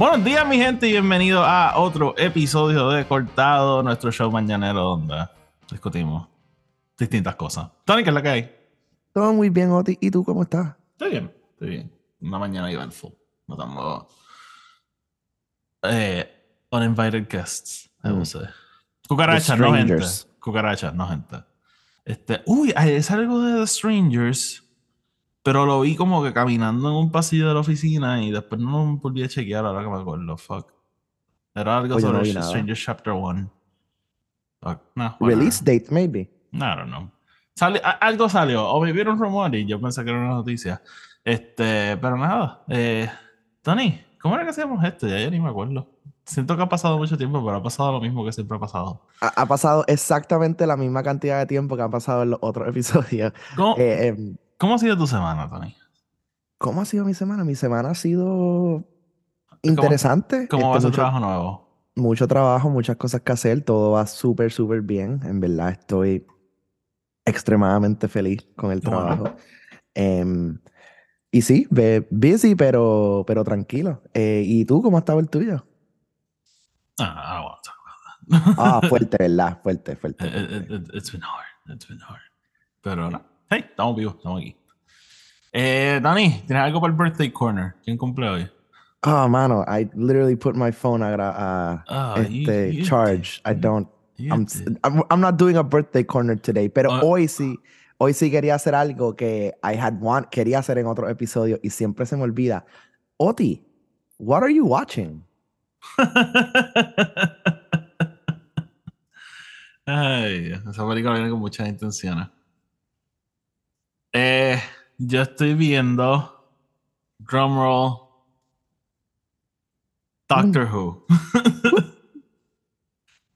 Buenos días, mi gente, y bienvenido a otro episodio de Cortado, nuestro show mañanero donde discutimos distintas cosas. Tony, ¿qué es la que hay? Todo muy bien, Oti. ¿Y tú cómo estás? Estoy bien, estoy bien. Una mañana eventful. No eh, uninvited guests, I will say. Cucarachas, no gente. Cucarachas, no gente. Este, uy, es algo de The Strangers, pero lo vi como que caminando en un pasillo de la oficina y después no lo volví a chequear ahora que me acuerdo. Fuck. Era algo Oye, no sobre vi nada. Strangers Chapter 1. Fuck. No, whatever. Release date, maybe. I don't know. Sale- a- algo salió, o me vieron rumor y yo pensé que era una noticia. Este, pero nada. Eh, Tony, ¿cómo era que hacíamos esto? Ya, ya ni me acuerdo. Siento que ha pasado mucho tiempo, pero ha pasado lo mismo que siempre ha pasado. Ha, ha pasado exactamente la misma cantidad de tiempo que ha pasado en los otros episodios. ¿Cómo, Eh, em, cómo ha sido tu semana, Tony? ¿Cómo ha sido mi semana? Mi semana ha sido interesante. ¿Cómo Este, va mucho, trabajo nuevo? mucho trabajo, muchas cosas que hacer. Todo va súper, súper bien. En verdad, estoy extremadamente feliz con el bueno. trabajo. Em, y sí, busy, pero, pero tranquilo. Eh, ¿y tú cómo ha estado el tuyo? Ah, that. Ah, fuerte, ¿verdad? Fuerte, fuerte. It- it- fuerte. it- it's been hard. It's been hard. Pero no. Hey, estamos vivos, estamos aquí. Eh, Dani, ¿tienes algo para el birthday corner? ¿Quién cumple hoy? Oh, mano, I literally put my phone a, gra- a Ah, you- este, you charge. I don't. I'm. I'm, I'm not doing a birthday corner today, pero Ah. hoy sí, hoy sí quería hacer algo que I had want, quería hacer en otro episodio y siempre se me olvida. Oti, what are you watching? Ay, esa película viene con muchas intenciones. Yo estoy viendo Drumroll Doctor Who.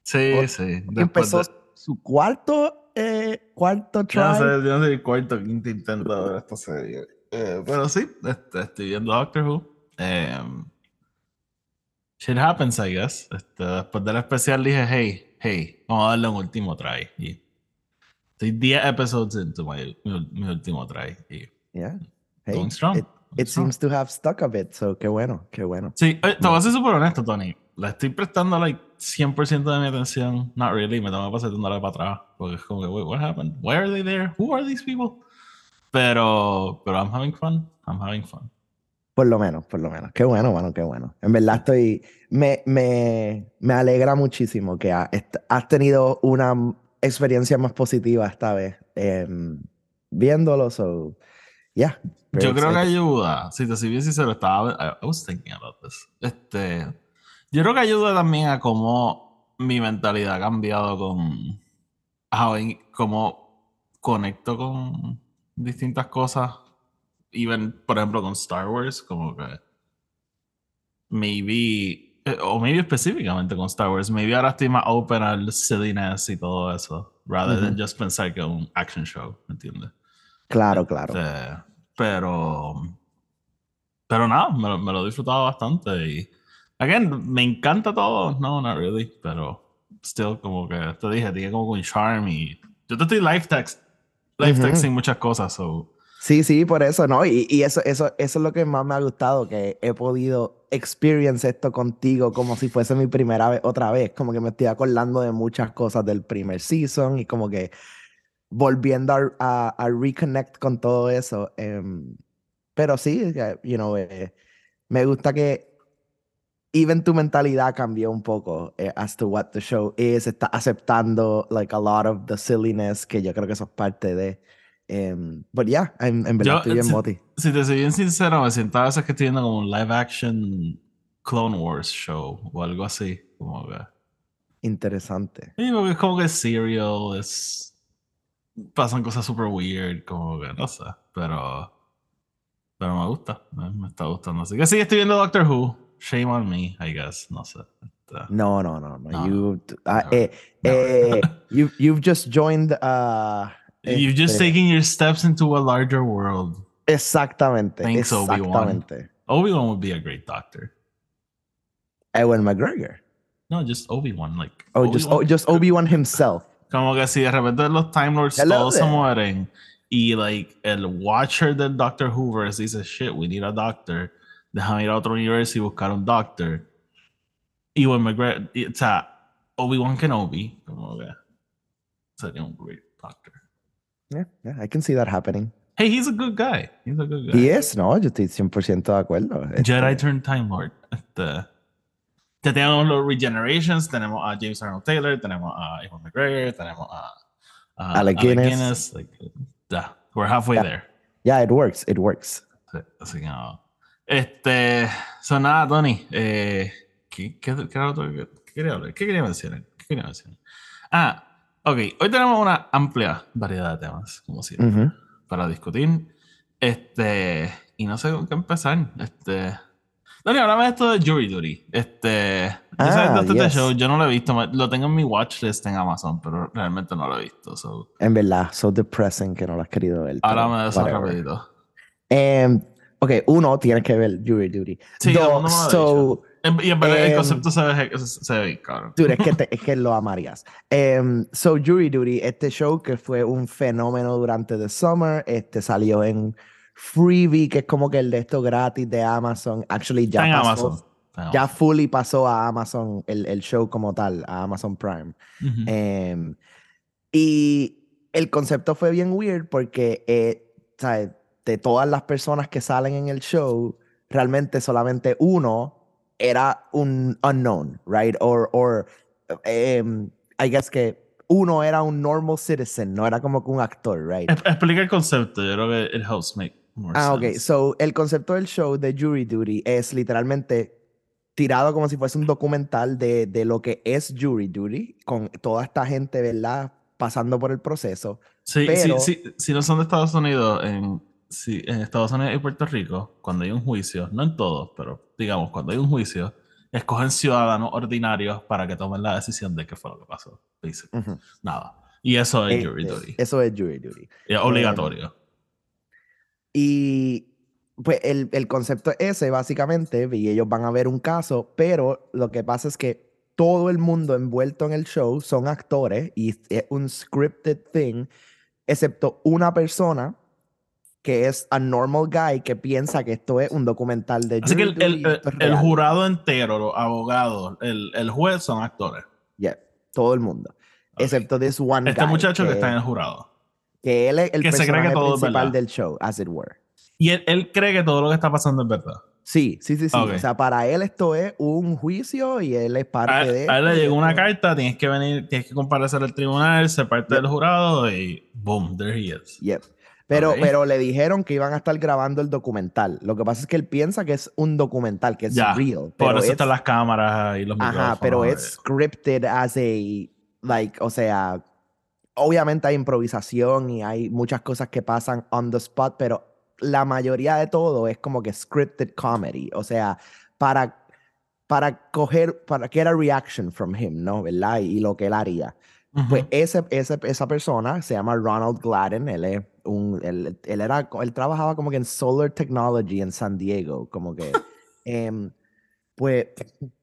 sí, sí. Empezó de- su cuarto, eh, cuarto Yo no try. sé, yo no sé el cuarto o quinto intento de ver esta serie. Eh, pero sí, este, estoy viendo Doctor Who. Em, shit happens, I guess. Este, después del especial dije, hey, hey, vamos a darle un último try. Y estoy 10 episodes into my, mi, mi último try. Y Yeah. Hey, going strong. It, it strong. seems to have stuck a bit, so qué bueno, qué bueno. Sí, eh, te voy a ser súper honesto, Tony. Le estoy prestando like 100% de mi atención. Not really. Me tengo que pasar dándole para atrás. Porque es como que, wait, what happened? Why are they there? Who are these people? Pero, pero I'm having fun. I'm having fun. Por lo menos, por lo menos. Qué bueno, mano, qué bueno. En verdad estoy, me, me, me alegra muchísimo que ha- has tenido una experiencia más positiva esta vez em, viéndolo. So, yeah. Yo creo que ayuda. Si te soy bien sincero, estaba. I, was thinking about this. Este. Yo creo que ayuda también a cómo mi mentalidad ha cambiado con. cómo conecto con distintas cosas. Even, por ejemplo, con Star Wars, como que. Maybe. eh, O maybe específicamente con Star Wars. Maybe ahora estoy más open al silliness y todo eso. Rather than just pensar que es un action show. ¿Me entiendes? Claro, claro. Este, pero. Pero nada, me, lo- me lo he disfrutado bastante. Y. Again, me encanta todo. No, not really. Pero. Still, como que te dije, tiene como un charm. Y. Yo te estoy live text. Live Ujú. texting muchas cosas. So. Sí, sí, por eso, ¿no? Y, y eso, eso, eso es lo que más me ha gustado, que he podido experience esto contigo como si fuese mi primera vez otra vez. Como que me estoy acordando de muchas cosas del primer season y como que volviendo a, a, a reconnect con todo eso. em, pero sí, eh, you know, eh, me gusta que even tu mentalidad cambió un poco eh, as to what the show is. Está aceptando like a lot of the silliness que yo creo que eso es parte de. Um, but yeah, en, en verdad Yo, estoy bien si- moti. Si te soy bien sincero, me siento a veces que estoy viendo como un live action Clone Wars show o algo así. Como que. Interesante. Sí, porque es como que es serial, es... Pasan cosas super weird, como que no sé, pero... Pero me gusta, me, me está gustando. Así que sí, estoy viendo Doctor Who. Shame on me, I guess, no sé. Este, No, no, no, no. No, you, ah, eh, eh, you, you've just joined. uh, You've just este, taken your steps into a larger world. Exactamente. Thanks, Obi-Wan. Obi-Wan would be a great doctor. Ewan McGregor. No, just Obi-Wan, like... Oh, just, oh, just Obi-Wan himself. Como que si de repente los Time Lords Hello todos se there. mueren y like el Watcher del Doctor Hoover dice shit, we need a doctor. déjame ir a otro universo y buscar un Doctor. Y Ewan McGregor, o sea, Obi-Wan Kenobi, como que sería un great Doctor. Yeah, yeah, I can see that happening. Hey, he's a good guy. He's a good guy. Y es, no, yo estoy 100% de acuerdo. Este, Jedi Turn Time Lord. Este, tenemos los Regenerations, tenemos a James Arnold Taylor, tenemos a Ewan McGregor, tenemos a, a Alec Guinness. like, ya, we're halfway Yeah. there. Yeah, it works, it works. Sí, así que no. Este, son nada, Tony. Eh, ¿qué, qué, qué qué quería hablar? ¿Qué quería mencionar? ¿Qué quería mencionar? Ah, ok. Hoy tenemos una amplia variedad de temas, como siempre, Ujú. para discutir. Este, y no sé con qué empezar. Este, Tony, háblame de esto de Jury Duty. Este, Ah, este yes. show, yo no lo he visto, lo tengo en mi watchlist en Amazon, pero realmente no lo he visto. So, En verdad, so depressing que no lo has querido ver. háblame de eso rapidito. Em, ok, uno, tiene que ver Jury Duty. Sí, Dos, me lo so, En- Y en verdad el Em, concepto se ve, se ve cabrón. Dude, es que, te- es que lo amarías. Em, so, Jury Duty, este show que fue un fenómeno durante The Summer, este salió en Freebie, que es como que el de esto gratis de Amazon. Actually, ya pasó, Amazon. Ya fully pasó a Amazon, el, el show como tal, a Amazon Prime. Ujú. Em, y el concepto fue bien weird porque, eh, ¿sabes? De todas las personas que salen en el show, realmente solamente uno era un unknown, right? Or, or em, I guess que uno era un normal citizen, no era como que un actor, right? Explica el concepto, yo creo que helps make more Ah, ok. sense. So, el concepto del show de Jury Duty es literalmente tirado como si fuese un documental de, de lo que es Jury Duty, con toda esta gente, ¿verdad? Pasando por el proceso. Sí, pero- sí, sí, si no son de Estados Unidos, en, sí, en Estados Unidos y Puerto Rico, cuando hay un juicio, no en todos, pero digamos, cuando hay un juicio, escogen ciudadanos ordinarios para que tomen la decisión de qué fue lo que pasó. basically. Ujú. Nada. Y eso es jury Este, duty. Eso es Jury Duty. Es obligatorio. Y pues el, el concepto es ese, básicamente, y ellos van a ver un caso, pero lo que pasa es que todo el mundo envuelto en el show son actores y es un scripted thing, excepto una persona que es a normal guy que piensa que esto es un documental de Así que el, el- jurado entero, los abogados, el, el juez son actores. Yeah, todo el mundo. Excepto this one Este guy, muchacho que, que, está en el jurado. Que él es el que se cree que personaje todo principal del show, as it were. Y él, él cree que todo lo que está pasando es verdad. Sí, sí, sí, sí. O sea, para él esto es un juicio y él es parte A, de a él le llegó una carta, tienes que venir, tienes que comparecer al tribunal, ser parte Yep. del jurado y boom, there he is. Yep. Pero, pero le dijeron que iban a estar grabando el documental. Lo que pasa es que él piensa que es un documental, que es Ya, real. Por eso es- están las cámaras y los micrófonos. Ajá, pero es scripted as a, like, o sea, obviamente hay improvisación y hay muchas cosas que pasan on the spot, pero la mayoría de todo es como que scripted comedy, o sea, para, para coger, para que era reaction from him, ¿no? ¿Verdad? Y, y lo que él haría. Pues ese, ese- esa persona se llama Ronald Gladden, él es un, él, él era, él trabajaba como que en Solar Technology en San Diego, como que, em, pues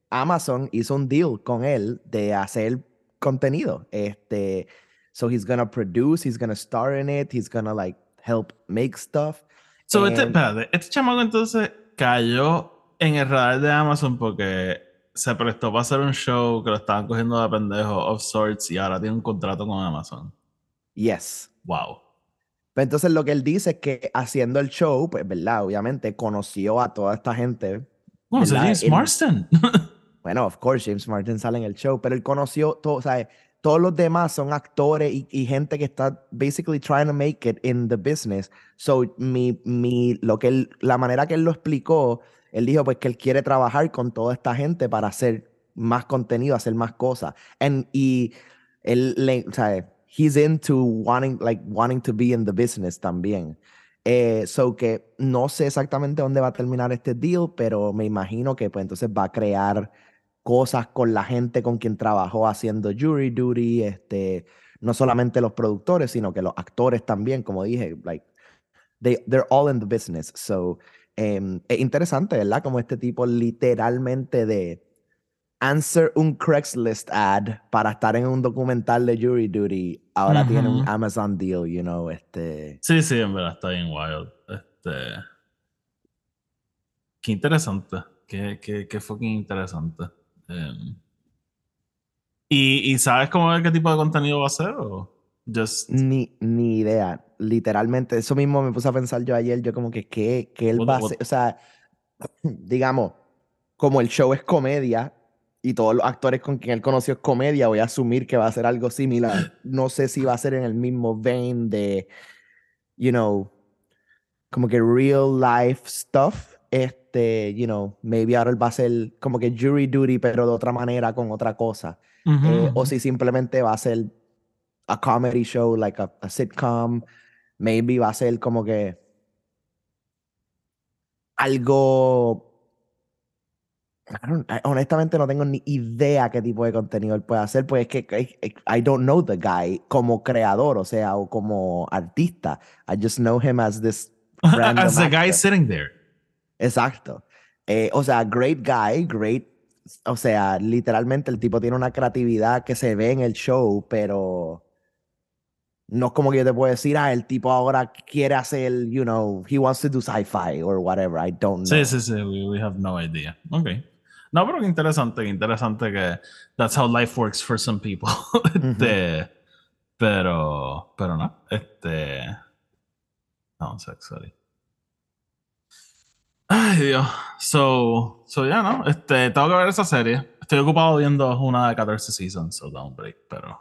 Amazon hizo un deal con él de hacer contenido, este, so he's gonna produce, he's gonna star in it, he's gonna like help make stuff. So, este, and- espérate, este chamaco entonces cayó en el radar de Amazon porque se prestó para hacer un show que lo estaban cogiendo de pendejo of sorts y ahora tiene un contrato con Amazon. Yes. Wow. Pero entonces lo que él dice es que haciendo el show, pues, ¿verdad? Obviamente conoció a toda esta gente No, ese ¿Verdad? James Marston. Bueno, of course, James Martin sale en el show, pero él conoció todo, o sea, todos los demás son actores y, y gente que está basically trying to make it in the business. So, mi, mi, lo que él, la manera que él lo explicó, él dijo pues que él quiere trabajar con toda esta gente para hacer más contenido, hacer más cosas. And, y él, le, o sea, he's into wanting, like, wanting to be in the business también. Eh, so que no sé exactamente dónde va a terminar este deal, pero me imagino que pues entonces va a crear cosas con la gente con quien trabajó haciendo jury duty, este, no solamente los productores, sino que los actores también, como dije, like, they, they're all in the business. So, em, es interesante, ¿verdad? Como este tipo literalmente de answer un Craigslist ad para estar en un documental de jury duty, ahora tiene un. Amazon deal, you know, este... Sí, sí, en verdad está bien wild. Este. Qué interesante. Qué, qué, qué fucking interesante. Em, ¿y, ¿Y sabes cómo qué tipo de contenido va a ser? ¿O just... Ni, ni idea. Literalmente, eso mismo me puse a pensar yo ayer. Yo, como que, ¿qué, qué él What- va a what- hacer? O sea, digamos, como el show es comedia y todos los actores con quien él conoció es comedia, voy a asumir que va a ser algo similar. No sé si va a ser en el mismo vein de, you know, como que real life stuff. Este, you know, maybe ahora él va a ser como que jury duty, pero de otra manera, con otra cosa. Eh, o si simplemente va a ser a comedy show, like a, a sitcom. Maybe va a ser como que algo. I don't- I- honestamente no tengo ni idea qué tipo de contenido él puede hacer, pues es que I, don't know the guy como creador, o sea, o como artista. I just know him as this random As the guy sitting there. Exacto. Eh, o sea, great guy, great. O sea, literalmente el tipo tiene una creatividad que se ve en el show, pero no es como que yo te puedo decir, ah, el tipo ahora quiere hacer, you know, he wants to do sci-fi or whatever. I don't know. Sí, sí, sí, we, we have no idea. Ok. No, pero qué interesante, interesante que that's how life works for some people. este, pero, pero no, este, no, sorry. Ay, Dios. So, so ya, ¿no? Este, tengo que ver esa serie. Estoy ocupado viendo una de 14 seasons, so don't break, pero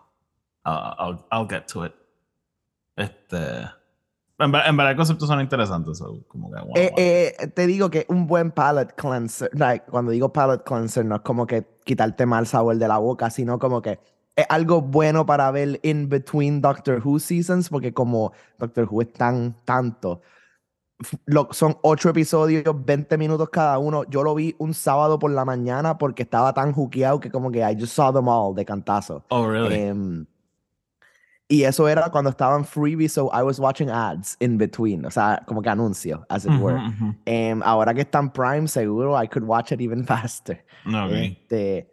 uh, I'll, I'll get to it. Este, en, en verdad el concepto son interesantes, so, como que, wow, Eh, wow. eh, te digo que un buen palate cleanser, like, cuando digo palate cleanser, no es como que quitarte mal sabor de la boca, sino como que es algo bueno para ver in between Doctor Who seasons, porque como Doctor Who es tan tanto, lo- son ocho episodios, 20 minutos cada uno. Yo lo vi un sábado por la mañana porque estaba tan juqueado que como que I just saw them all de cantazo. oh, really? Em, y eso era cuando estaban freebie, so I was watching ads in between, o sea, como que anuncios, as it were. ujú. Em, ahora que están Prime, seguro I could watch it even faster. No, ok. Este,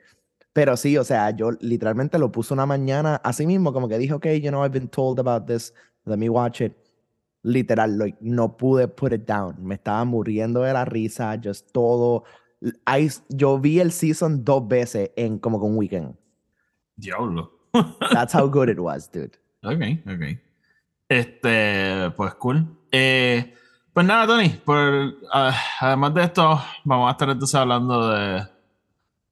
pero sí, o sea, yo literalmente lo puse una mañana así mismo, como que dije, ok, you know, I've been told about this, let me watch it. Literal, like, no pude put it down. Me estaba muriendo de la risa, just todo. I, yo vi el season dos veces en como un weekend. Diablo. That's how good it was, dude. Ok, ok. Este, pues cool. Eh, pues nada, Tony, por, ah, además de esto, vamos a estar entonces hablando de,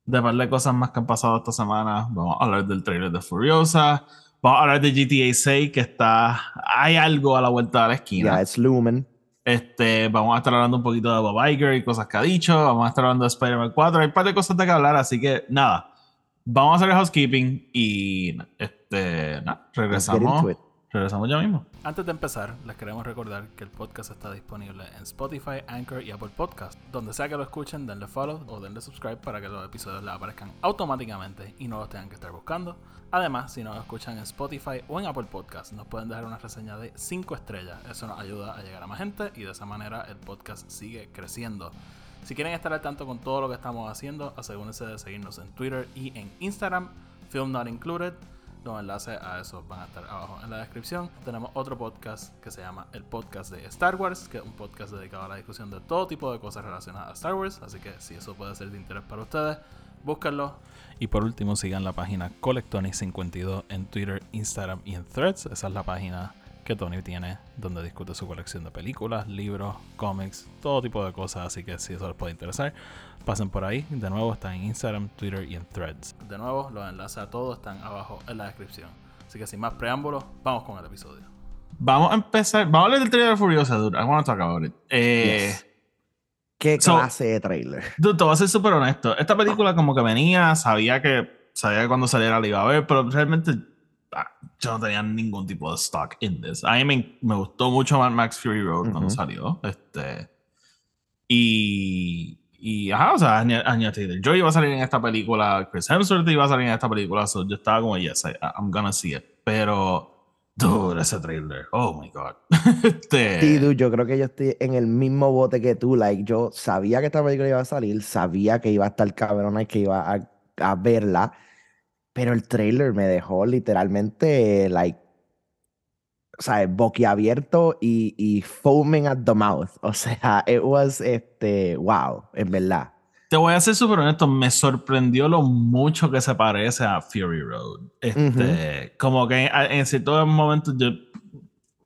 de un par de cosas más que han pasado esta semana. Vamos a hablar del trailer de Furiosa. Vamos a hablar de GTA 6, que está. Hay algo a la vuelta de la esquina. Yeah, it's Lumen. Este, vamos a estar hablando un poquito de Bob Iger y cosas que ha dicho. Vamos a estar hablando de Spider-Man 4. Hay un par de cosas de que hablar, así que nada. Vamos a hacer el housekeeping y este, nada, regresamos. Regresamos ya mismo. Antes de empezar, les queremos recordar que el podcast está disponible en Spotify, Anchor y Apple Podcast. Donde sea que lo escuchen, denle follow o denle subscribe para que los episodios les aparezcan automáticamente y no los tengan que estar buscando. Además, si nos escuchan en Spotify o en Apple Podcast, nos pueden dejar una reseña de 5 estrellas. Eso nos ayuda a llegar a más gente y de esa manera el podcast sigue creciendo. Si quieren estar al tanto con todo lo que estamos haciendo, asegúrense de seguirnos en Twitter y en Instagram, Film Not Included. Los enlaces a eso van a estar abajo en la descripción. Tenemos otro podcast que se llama El Podcast de Star Wars, que es un podcast dedicado a la discusión de todo tipo de cosas relacionadas a Star Wars. Así que si eso puede ser de interés para ustedes, búsquenlo. Y por último, sigan la página Colectonic52 en Twitter, Instagram y en Threads. Esa es la página que Tony tiene donde discute su colección de películas, libros, cómics, todo tipo de cosas. Así que si eso les puede interesar, pasen por ahí. De nuevo, está en Instagram, Twitter y en Threads. De nuevo, los enlaces a todos están abajo en la descripción. Así que sin más preámbulos, vamos con el episodio. Vamos a empezar. Vamos a hablar del trailer de Furiosa, dude. I want to talk about it. Eh, Yes. ¿Qué So- clase de trailer? Dude, te voy a ser súper honesto. Esta película como que venía, sabía que sabía que cuando saliera la iba a ver, pero realmente yo no tenía ningún tipo de stock in this. A mí me, me gustó mucho Mad Max Fury Road cuando Ujú. salió. Este, y, y, ajá, o sea, Anya Taylor-Joy iba a salir en esta película, Chris Hemsworth iba a salir en esta película, so yo estaba como, yes, I- I'm gonna see it. Pero, dude, ese trailer, oh my god. este, Sí, dude, yo creo que yo estoy en el mismo bote que tú. Like, yo sabía que esta película iba a salir, sabía que iba a estar cabrona y que iba a, a verla, pero el trailer me dejó literalmente, like, o sea, boquiabierto y, y foaming at the mouth. O sea, it was, este, wow, en verdad. Te voy a ser súper honesto, me sorprendió lo mucho que se parece a Fury Road. Este, Como que en, en ciertos momentos yo...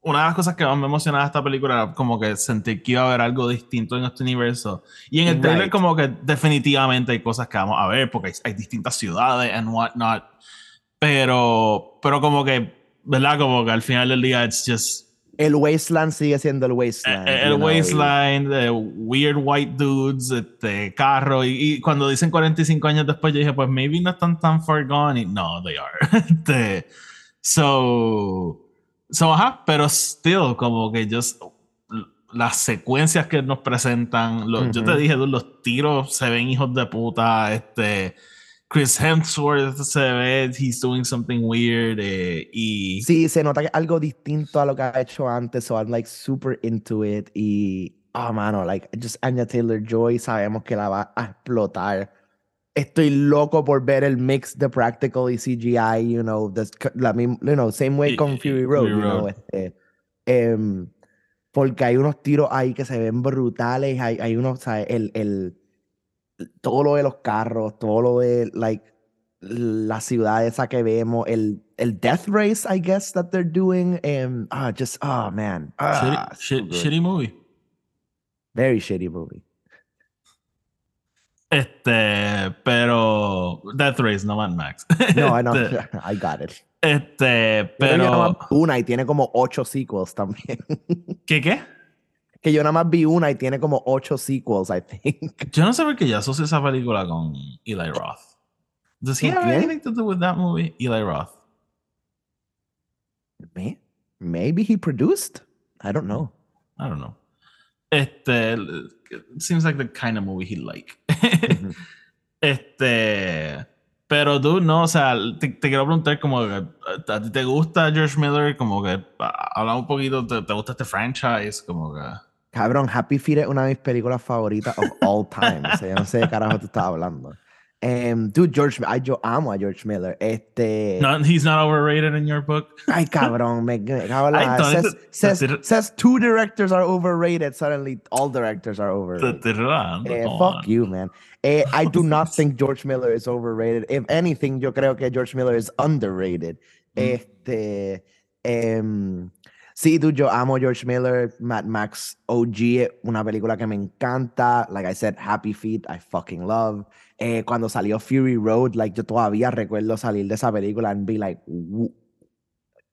Una de las cosas que más me emocionaba de esta película era como que sentí que iba a haber algo distinto en este universo. Y en el trailer Right. como que definitivamente hay cosas que vamos a ver porque hay, hay distintas ciudades and whatnot. Pero, pero como que, ¿verdad? Como que al final del día it's just El wasteland sigue siendo el wasteland. eh, you el know, y- wasteland, weird white dudes, este, carro. Y, y cuando dicen 45 años después, yo dije, pues maybe no están tan far gone. Y no, they are. Este, so, so, ajá, pero still, como que just las secuencias que nos presentan, los- yo te dije, dude, los tiros se ven hijos de puta. Este, Chris Hemsworth se ve, he's doing something weird. eh, y Sí, se nota que es algo distinto a lo que ha hecho antes, so I'm like super into it. Y, oh, mano, like, just Anya Taylor Joy, sabemos que la va a explotar. Estoy loco por ver el mix de practical y CGI, you know, this- la you know, same way con Fury Road, Fury you know, Road. este, em, porque hay unos tiros ahí que se ven brutales, hay, hay unos, ¿sabes? El, el, todo lo de los carros, todo lo de, like, la ciudad esa que vemos, el, el death race, I guess, that they're doing, um, ah, just, oh, man. Ah, shitty, so shitty movie. Very shitty movie. Este, pero Death Race, no Mad Max. No, I know, Este, I got it. este, Pero yo nada más una y tiene como ocho sequels también. ¿qué qué? que yo nada más vi una y tiene como ocho sequels, I think. Yo no sé por qué yo asocio esa película con Eli Roth. Does he ¿Con have quién? anything to do with that movie? Eli Roth. May- Maybe he produced? I don't know. I don't know. Este, it seems like the kind of movie he like. Ujú. Este, pero tú no, o sea, te, te quiero preguntar como que a ti te gusta George Miller, como que ah, habla un poquito, te, te gusta este franchise, como que Cabrón, Happy Feet es una de mis películas favoritas of all time. O sea, yo no sé de carajo tú estás hablando. Em, dude, George, ay, yo amo a George Miller. Este. no, he's not overrated in your book. Ay, cabrón, me, me cago en la- says, says, says two directors are overrated. Suddenly, all directors are overrated. Eh, fuck you, man. Eh, I do not think George Miller is overrated. If anything, yo creo que George Miller is underrated. Mm. Este, em, sí, dude, yo amo George Miller. Mad Max OG, una película que me encanta. Like I said, Happy Feet, I fucking love. Eh, cuando salió Fury Road, like yo todavía recuerdo salir de esa película and be like, "Wh-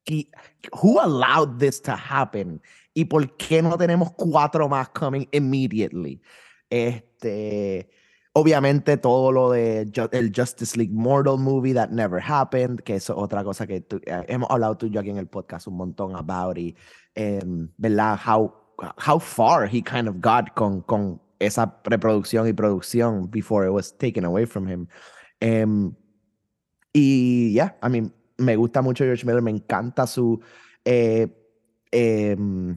qui- who allowed this to happen? ¿Y por qué no tenemos cuatro más coming immediately? Este, obviamente todo lo de el Justice League Mortal movie that never happened, que es otra cosa que tú- eh, hemos hablado tú y yo aquí en el podcast un montón about y, em, ¿verdad? How, how far he kind of got con, con esa preproducción y producción before it was taken away from him. Em, y ya, I mean, me gusta mucho George Miller, me encanta su eh, em,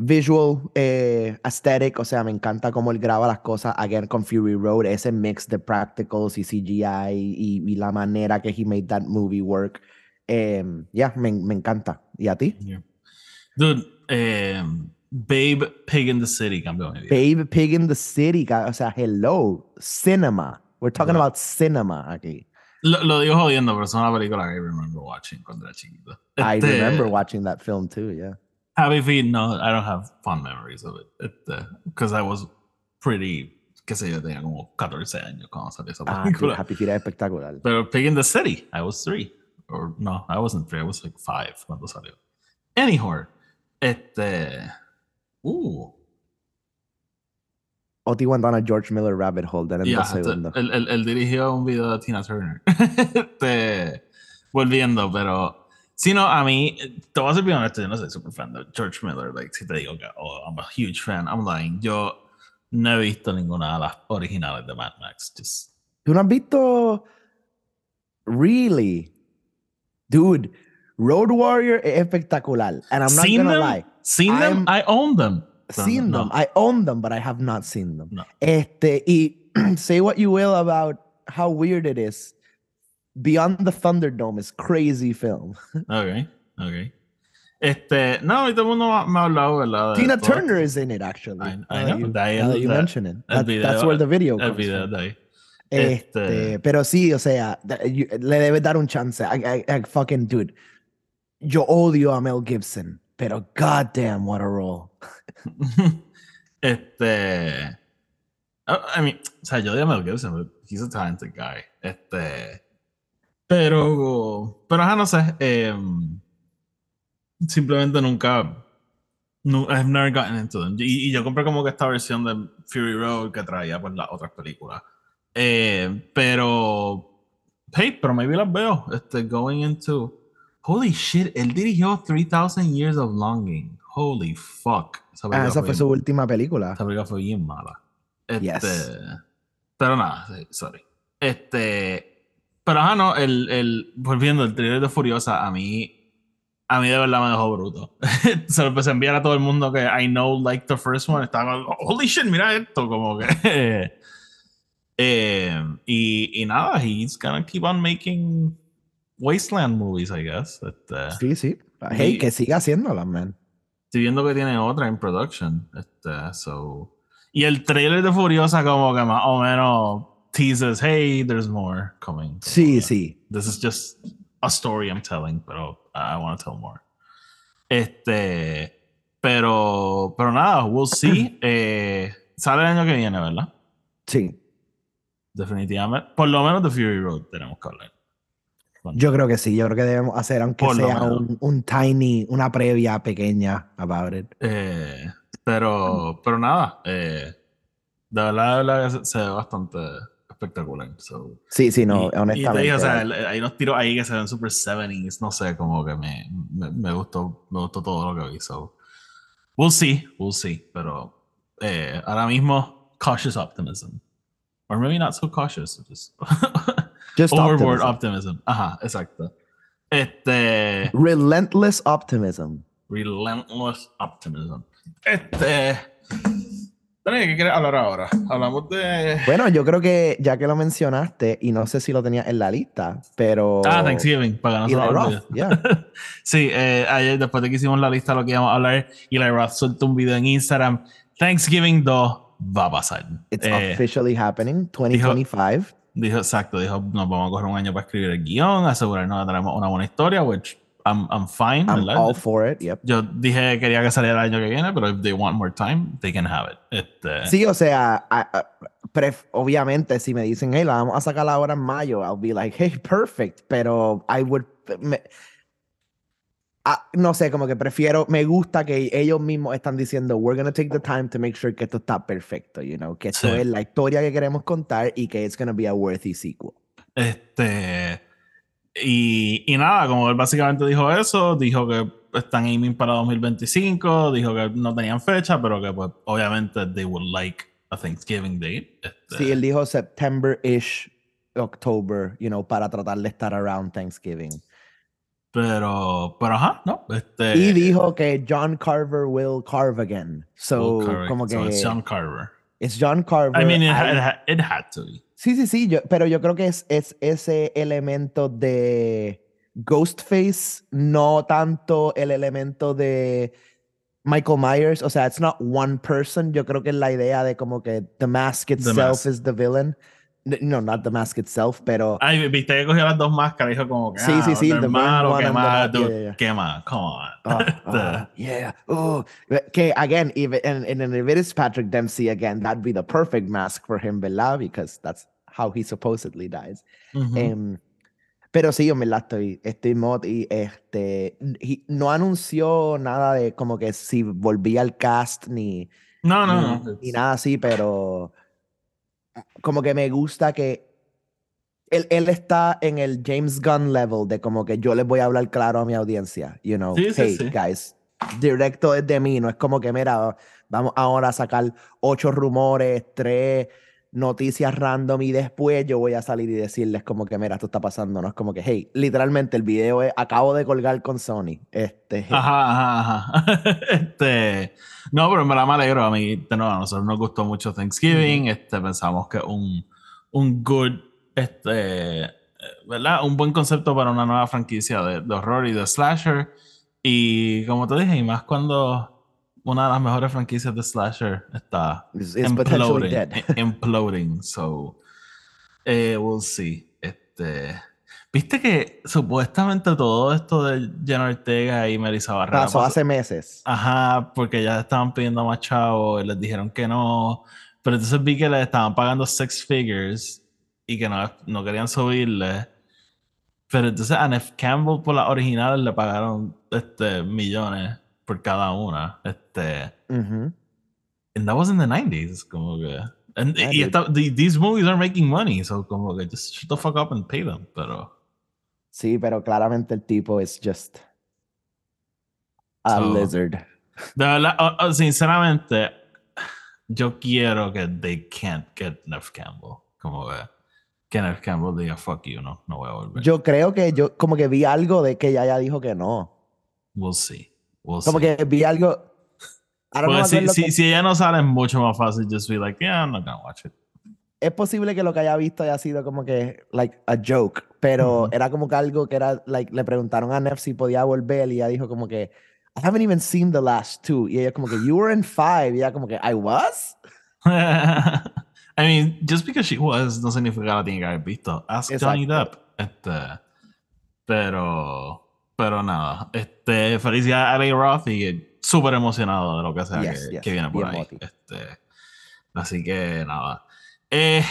visual eh, aesthetic, o sea, me encanta cómo él graba las cosas, again, con Fury Road, ese mix de practicals y CGI y, y la manera que he made that movie work. Em, ya, me, me encanta. ¿Y a ti? Yeah. Dude, eh, Babe Pig in the City cambió mi vida. Babe Pig in the City, o sea, hello, cinema. We're talking about cinema aquí. Lo, lo digo jodiendo, pero es una película que I remember watching cuando era chiquito. I Este, remember watching that film too, yeah. Happy Feet, no, I don't have fond memories of it. Because I was pretty, qué sé yo, tenía como 14 años cuando salió esa Ah, película. Happy Feet es espectacular. Pero Pig in the City, I was three. Or no, I wasn't three, I was like five cuando salió. Anyhow, este. Uh, Oti went on a George Miller rabbit hole then en yeah, dos segundos. él, él- él dirigió un video de Tina Turner. Este, volviendo, pero. Si no, a mí, te voy a ser bien honesto, yo no soy super fan de George Miller. Like, si te digo que oh, I'm a huge fan, I'm lying. Yo no he visto ninguna de las originales de Mad Max. Just, ¿Tú no has visto? Really? Dude, Road Warrior es espectacular. And I'm not seen gonna them, lie. seen them, I'm- I own them. Seen no, them. I own them, but I have not seen them. No. Este, y say what you will about how weird it is. Beyond the Thunderdome is crazy film. Ok, ok. Este, no, y todo el mundo me ha hablado, ¿verdad? de Tina todo Turner is in it, actually. I- I now that know, you, de ahí now el- that you de- mention it. That- video- that's where the video El comes video from. de ahí. Este, Este- pero sí, o sea, you- le debes dar un chance. I, I- I fucking dude. Yo odio a Mel Gibson, pero goddamn, what a role. este. I I mean, o sea, yo odio a Mel Gibson, but he's a talented guy. Este. Pero. Pero, ajá, no sé. em, simplemente nunca. No, I've never gotten into them. Y, y yo compré como que esta versión de Fury Road que traía pues las otras películas. Eh, pero. Hey, pero maybe las veo. Este, going into. Holy shit, él dirigió 3000 Years of Longing. Holy fuck. Esa Ah, esa fue su bien- última película. esa película fue bien mala. Este, Yes. Pero nada, sorry. Este. Pero ajá, no, el, el, volviendo, el trailer de Furiosa a mí. A mí de verdad me dejó bruto. Se lo empecé a enviar a todo el mundo que I know like the first one. Estaba holy shit, mira esto. Como que. eh, y, y nada, he's gonna keep on making Wasteland movies, I guess. Este, Sí, sí. Hey, Y- que siga haciéndolas, man. Estoy viendo que tiene otra en production. Este, so. Y el trailer de Furiosa, como que más o menos teases, hey, there's more coming. Sí, que, sí. This is just a story I'm telling, pero I want to tell more. Este. Pero, pero nada, we'll see. Eh, sale el año que viene, ¿verdad? Sí. Definitivamente. Por lo menos de Fury Road tenemos que hablar. Yo creo que sí. Yo creo que debemos hacer, aunque sea un, un tiny, una previa pequeña about it. Eh, pero, pero nada, eh, de verdad, de verdad se ve bastante espectacular. so. Sí, sí, no, y, y te honestamente. dije, o sea, hay unos tiros ahí que se ven super 70s, no sé, como que me, me, me gustó, me gustó todo lo que vi. So. We'll see, we'll see, pero eh, ahora mismo, cautious optimism. Or maybe not so cautious, just Just overboard optimism. optimism. Ajá, exacto. Este. Relentless optimism. Relentless Optimism. Este. Dani, ¿qué quieres hablar ahora? Hablamos de. Bueno, yo creo que ya que lo mencionaste, y no sé si lo tenía en la lista, pero. Ah, Thanksgiving, para que se Eli Roth, yeah. Sí, eh, ayer después de que hicimos la lista, lo que íbamos a hablar, Eli Roth soltó un video en Instagram. Thanksgiving 2 va a pasar. It's Eh, officially happening, 2025. dijo, exacto, dijo, nos vamos a coger un año para escribir el guion, asegurarnos de tener una buena historia, which I'm, I'm fine, I'm all for it, yep. Yo dije que quería que saliera el año que viene, pero if they want more time, they can have it. Este, Sí, o sea, a- pref- obviamente si me dicen, hey, la vamos a sacar ahora en mayo, I'll be like, hey, perfect, pero I would, me- ah, no sé, como que prefiero, me gusta que ellos mismos están diciendo, we're gonna take the time to make sure que esto está perfecto, you know, que esto Sí. es la historia que queremos contar y que it's gonna be a worthy sequel. Este. Y, y nada, como él básicamente dijo eso, dijo que están aiming para 2025, dijo que no tenían fecha, pero que pues obviamente they would like a Thanksgiving date. Este, Sí, él dijo September-ish, October, you know, para tratar de estar around Thanksgiving. Pero, pero ajá, ¿no? Este, Y dijo que John Carver will carve again. So, correct. como que So it's John Carver. es John Carver. I mean, it, ha- it, it had to be. Sí, sí, sí, yo- pero yo creo que es, es ese elemento de Ghostface, no tanto el elemento de Michael Myers. O sea, it's not one person. Yo creo que la idea de como que the mask itself mask. is the villain. No, not the mask itself, pero Ay, viste que cogió las dos máscaras dijo como que. Sí, ah, sí, sí, no the malo, one qué and the más, ma- dude, yeah, yeah. qué come on. Ah, Este, ah, yeah. Oh, que again, even and, and if it is Patrick Dempsey again, that'd be the perfect mask for him, ¿verdad? Because that's how he supposedly dies. Em, pero sí, yo me la estoy, estoy mod y este y no anunció nada de como que si volvía al cast ni, no, no, ni, no. ni nada así, pero como que me gusta que él, él está en el James Gunn level de como que yo les voy a hablar claro a mi audiencia, you know, Sí, sí, hey sí. guys, directo desde mí, no es como que mira, vamos ahora a sacar ocho rumores, tres noticias random y después yo voy a salir y decirles como que mira, esto está pasando, no es como que hey, literalmente el video es acabo de colgar con Sony, este, Ajá, ajá, ajá. este, no, pero me la me alegro. A mí, nuevo, a nosotros nos gustó mucho Thanksgiving. Este, pensamos que un, un good, este, ¿verdad? Un buen concepto para una nueva franquicia de, de horror y de slasher. Y como te dije, y más cuando una de las mejores franquicias de slasher está It's, it's imploding, dead. imploding. So, eh, we'll see. Este, Viste que supuestamente todo esto de Jenna Ortega y Melissa Barrera Pasó hace meses. Ajá, porque ya estaban pidiendo más chavos y les dijeron que no. Pero entonces vi que le estaban pagando six figures y que no, no querían subirle. Pero entonces a Nef Campbell por las originales le pagaron este, millones por cada una. Este, Ujú. and that was in the 90s, como que. And, Yeah, y esta- the- these movies are making money, so como que just shut the fuck up and pay them. Pero. Sí, pero claramente el tipo es just a So- lizard. De verdad, o- o, sinceramente, yo quiero que they can't get Neff Campbell. Como que, Neff Campbell diga fuck you, no, no voy a volver. Yo creo que yo como que vi algo de que ella ya dijo que no. we'll see. We'll Como see. que vi algo. Ahora si, si, que- si ella no sale, es mucho más fácil just be like, yeah, I'm not gonna watch it. es posible que lo que haya visto haya sido como que like a joke, pero Ujú. era como que algo que era like le preguntaron a Neff si podía volver y ella dijo como que I haven't even seen the last two y ella como que you were in five y ella como que I was. I mean, just because she was no significa que la tiene que haber visto. Ask Johnny Depp. Exacto. Este, pero, pero nada. Este, felicidades a Eli Roth y súper emocionado de lo que sea Yes, que, yes, que viene por ahí. Este, así que nada. Eh,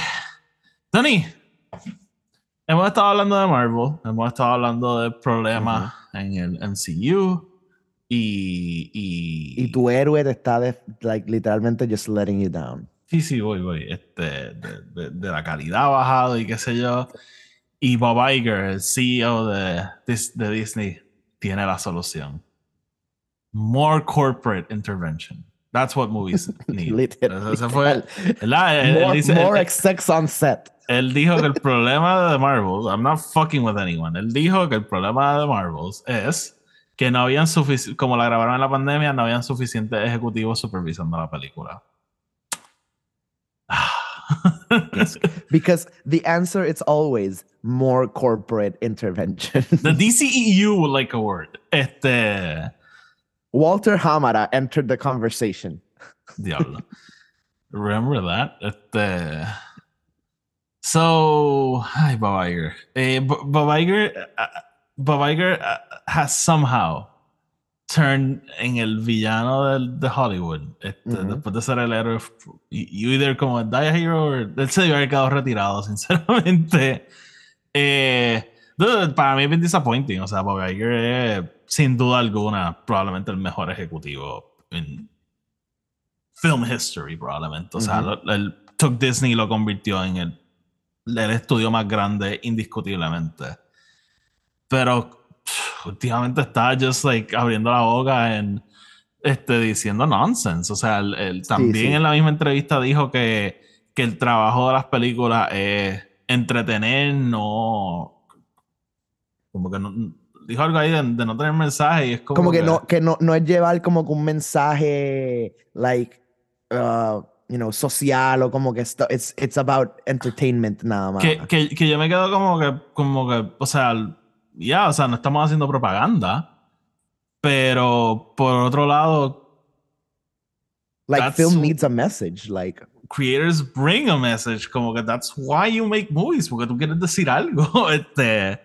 Tony, hemos estado hablando de Marvel, hemos estado hablando de problemas en el MCU y, y, Y tu héroe te está de- like literalmente just letting you down. Sí, sí, voy, voy. Este, de, de- de la calidad bajado y qué sé yo. Y Bob Iger, el CEO de, de Disney, tiene la solución. More corporate intervention. That's what movies need. Literal- Ese fue. Él, él more dice- more él- execs on set. él dijo que el problema de Marvel, I'm not fucking with anyone. Él dijo que el problema de Marvel es que no habían suficiente, como la grabaron en la pandemia, no habían suficientes ejecutivos supervisando la película. Yes. Because the answer is always more corporate intervention. The DCEU would like a word. Este. Walter Hamada entered the conversation. Diablo. Remember that? Este. So. Ay, Bob Iger. B- Bob Iger. uh, Bob Iger uh, has somehow turned en el villano del, de Hollywood. Este, Ujú. Después de ser el héroe. You either como Die a Hero. Or, él se debió haber quedado retirado, sinceramente. Eh, dude, para mí es bien disappointing. O sea, Bob Iger es, sin duda alguna, probablemente el mejor ejecutivo en film history, probablemente. O sea, Ujú. lo- el, took Disney lo convirtió en el, el estudio más grande, indiscutiblemente. Pero últimamente está just like abriendo la boca en este, diciendo nonsense. O sea, él, él también sí. en la misma entrevista dijo que, que el trabajo de las películas es entretener, no. Como que no. Dijo algo ahí de, de no tener mensaje y es como. Como que no, que no, no es llevar como que un mensaje like uh, you know, social o como que esto, it's, it's about entertainment nada más. que, que, que yo me quedo como que, como que, o sea, ya, o sea, no estamos haciendo propaganda, pero por otro lado, like film needs a message, like creators bring a message, como que that's why you make movies, porque tú quieres decir algo, este,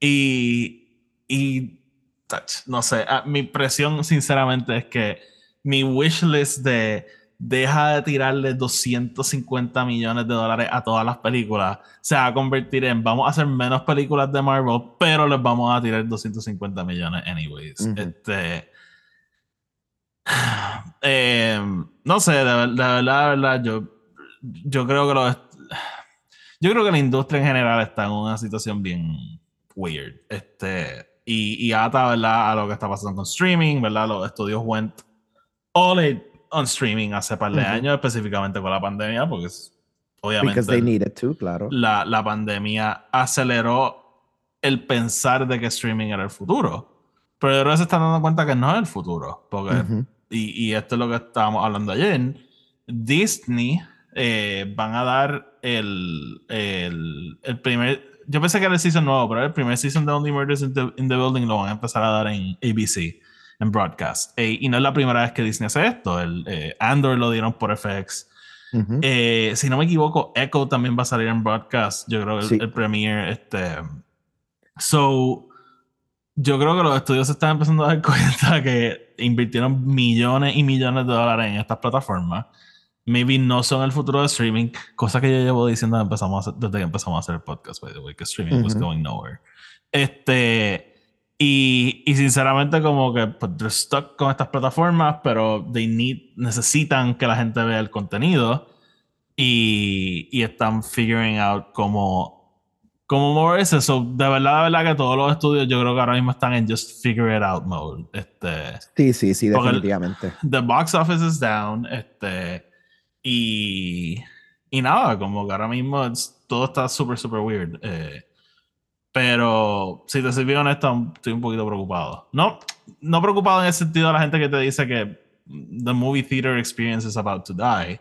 y, y, touch, no sé, ah, mi presión sinceramente es que mi wishlist de deja de tirarle 250 millones de dólares a todas las películas se va a convertir en vamos a hacer menos películas de Marvel, pero les vamos a tirar 250 millones anyways. Este. eh, no sé, de, ver- de verdad, de verdad, yo, yo creo que lo yo creo que la industria en general está en una situación bien weird. Este, y, y ata, ¿verdad? A lo que está pasando con streaming, ¿verdad? Los estudios went all in on streaming hace par de años, específicamente con la pandemia, porque obviamente because they need it too, claro. la, la pandemia aceleró el pensar de que streaming era el futuro. Pero ahora se están dando cuenta que no es el futuro. Porque, y, y esto es lo que estábamos hablando ayer, Disney eh, van a dar el, el, el primer yo pensé que era el season nuevo, pero el primer season de Only Murders in the, in the Building lo van a empezar a dar en ABC, en broadcast. Eh, y no es la primera vez que Disney hace esto. El eh, Andor lo dieron por FX. Eh, si no me equivoco, Echo también va a salir en broadcast. Yo creo que el, Sí. el premiere. Este, so, yo creo que los estudios se están empezando a dar cuenta que invirtieron millones y millones de dólares en estas plataformas. Maybe no son el futuro de streaming, cosa que yo llevo diciendo empezamos a hacer- desde que empezamos a hacer el podcast, by the way, que streaming was going nowhere. Este, y, y sinceramente como que pues, they're stuck con estas plataformas, pero they need, necesitan que la gente vea el contenido y, y están figuring out cómo, cómo moverse. So, de verdad, de verdad que todos los estudios yo creo que ahora mismo están en just figure it out mode. Este, Sí, sí, sí, Porque el- definitivamente. the box office is down, este, y, y nada, como que ahora mismo todo está súper, súper weird. eh, pero si te soy honesto, estoy un poquito preocupado. No, no preocupado en el sentido de la gente que te dice que the movie theater experience is about to die.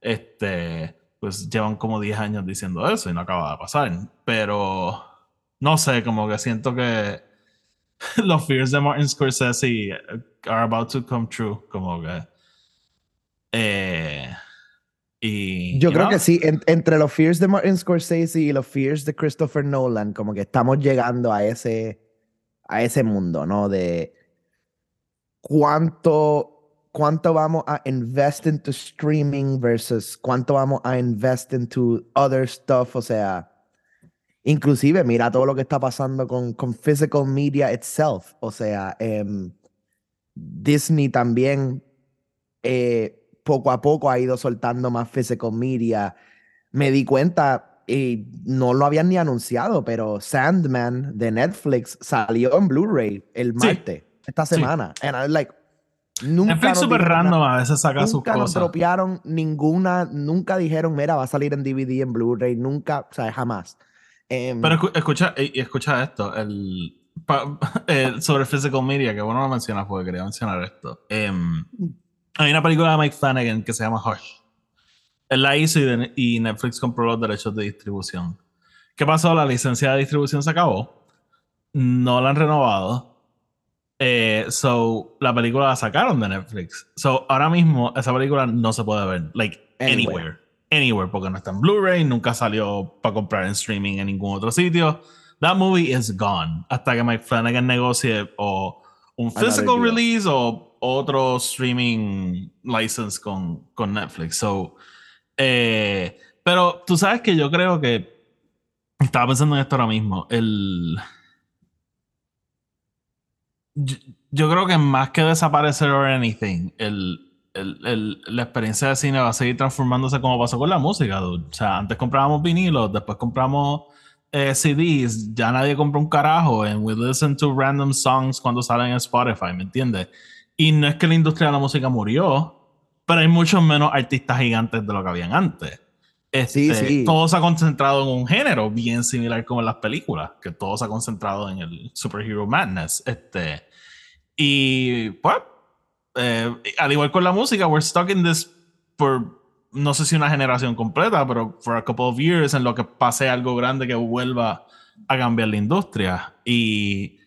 Este, pues llevan como 10 años diciendo eso y no acaba de pasar. Pero no sé, como que siento que los fears de Martin Scorsese are about to come true, como que. Eh, y. Yo creo que sí, en- entre los fears de Martin Scorsese y los fears de Christopher Nolan, como que estamos llegando a ese, a ese mundo, ¿no? De cuánto, cuánto vamos a invest into streaming versus cuánto vamos a invest into other stuff, o sea, inclusive mira todo lo que está pasando con, con physical media itself, o sea, em, Disney también eh, poco a poco ha ido soltando más physical media. Me di cuenta, y no lo habían ni anunciado, pero Sandman de Netflix salió en Blu-ray el Sí. martes, esta Sí. semana. And I was like, nunca Netflix super dijeron random nada. a veces saca sus Nunca cosas. dropearon ninguna, nunca dijeron, mira, va a salir en DVD, en Blu-ray, nunca, o sea, jamás. Em, Pero escu- escucha, escucha esto, el, pa- el- sobre physical media, que bueno lo mencionas porque quería mencionar esto. Em, hay una película de Mike Flanagan que se llama Hush. Él la hizo y, de- y Netflix compró los derechos de distribución. ¿Qué pasó? La licencia de distribución se acabó. No la han renovado. Eh, so, la película la sacaron de Netflix. So, ahora mismo esa película no se puede ver. Like, Anywhere. anywhere. Anywhere, porque no está en Blu-ray, nunca salió para comprar en streaming en ningún otro sitio. That movie is gone. Hasta que Mike Flanagan negocie o un physical release o otro streaming license con, con Netflix. So, eh, pero tú sabes que yo creo que estaba pensando en esto ahora mismo. El. Yo, creo que más que desaparecer or anything, el, el- el- la experiencia de cine va a seguir transformándose como pasó con la música. dude. O sea, antes comprábamos vinilos, después compramos eh, CDs, ya nadie compra un carajo, and we listen to random songs cuando salen en Spotify, ¿me entiendes? Y no es que la industria de la música murió, pero hay muchos menos artistas gigantes de lo que habían antes. Este, Sí, sí. Todo se ha concentrado en un género bien similar como en las películas, que todo se ha concentrado en el superhero madness. Este, y pues, eh, al igual con la música, we're stuck in this por no sé si una generación completa, pero for a couple of years en lo que pase algo grande que vuelva a cambiar la industria. Y,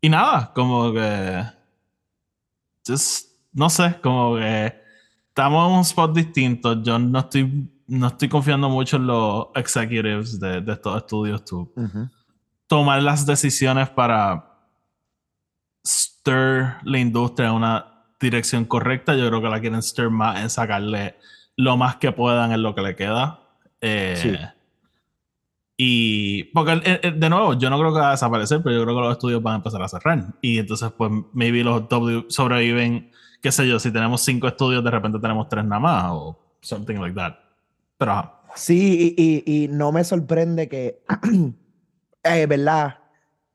y nada, como que. Just, no sé, como que estamos en un spot distinto. Yo no estoy, no estoy confiando mucho en los executives de, de estos estudios. To ujú. tomar las decisiones para stir la industria en una dirección correcta. Yo creo que la quieren stir más en sacarle lo más que puedan en lo que le queda. Eh, Sí. Y porque eh, eh, de nuevo, yo no creo que va a desaparecer, pero yo creo que los estudios van a empezar a cerrar. Y entonces, pues, maybe los W sobreviven, qué sé yo, si tenemos cinco estudios, de repente tenemos tres nada más, o something like that. Pero ajá. Sí, y, y- y no me sorprende que, eh, ¿verdad?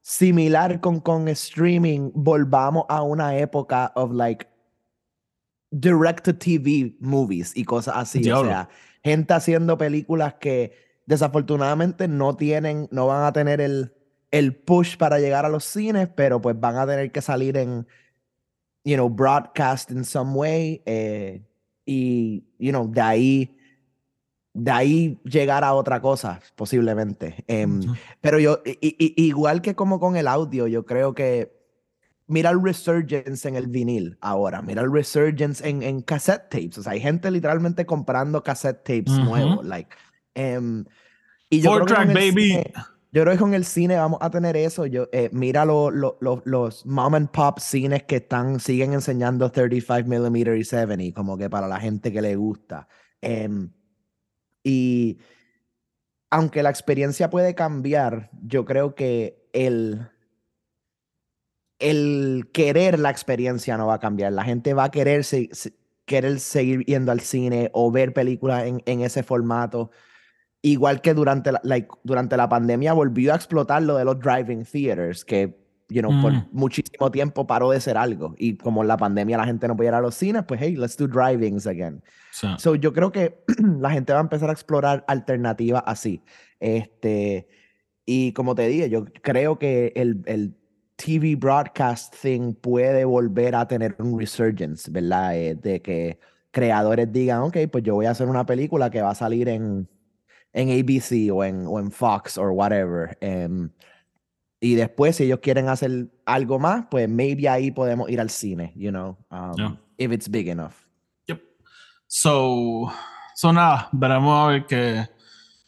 Similar con, con streaming, volvamos a una época of like direct to TV movies y cosas así. O sea, gente haciendo películas que desafortunadamente no tienen, no van a tener el, el push para llegar a los cines, pero pues van a tener que salir en, you know, broadcast in some way. eh, y, you know, de ahí de ahí llegar a otra cosa, posiblemente. Em, pero yo, i- i- igual que como con el audio, yo creo que mira el resurgence en el vinil ahora, mira el resurgence en, en cassette tapes. O sea, hay gente literalmente comprando cassette tapes nuevos. Like, em, y yo Four creo que con track, el baby. cine- yo creo que con el cine vamos a tener eso. Yo, eh, mira lo- lo- lo- los mom and pop cines que están, siguen enseñando 35 mm y 70, como que para la gente que le gusta. Em, y aunque la experiencia puede cambiar, yo creo que el, el querer la experiencia no va a cambiar. La gente va a querer, se- querer seguir yendo al cine o ver películas en, en ese formato. Igual que durante la, like, durante la pandemia volvió a explotar lo de los driving theaters, que you know, por Mm. muchísimo tiempo paró de ser algo. Y como en la pandemia la gente no podía ir a los cines, pues hey, let's do drivings again. Sí. So, yo creo que la gente va a empezar a explorar alternativas así. Este, y como te dije, yo creo que el, el TV broadcast thing puede volver a tener un resurgence, ¿verdad? Eh, de que creadores digan, ok, pues yo voy a hacer una película que va a salir en, en ABC o en, o en Fox o whatever. em, y después, si ellos quieren hacer algo más, pues maybe ahí podemos ir al cine, you know, um, Yeah. if it's big enough. Yep. So, so nada, veremos a ver qué,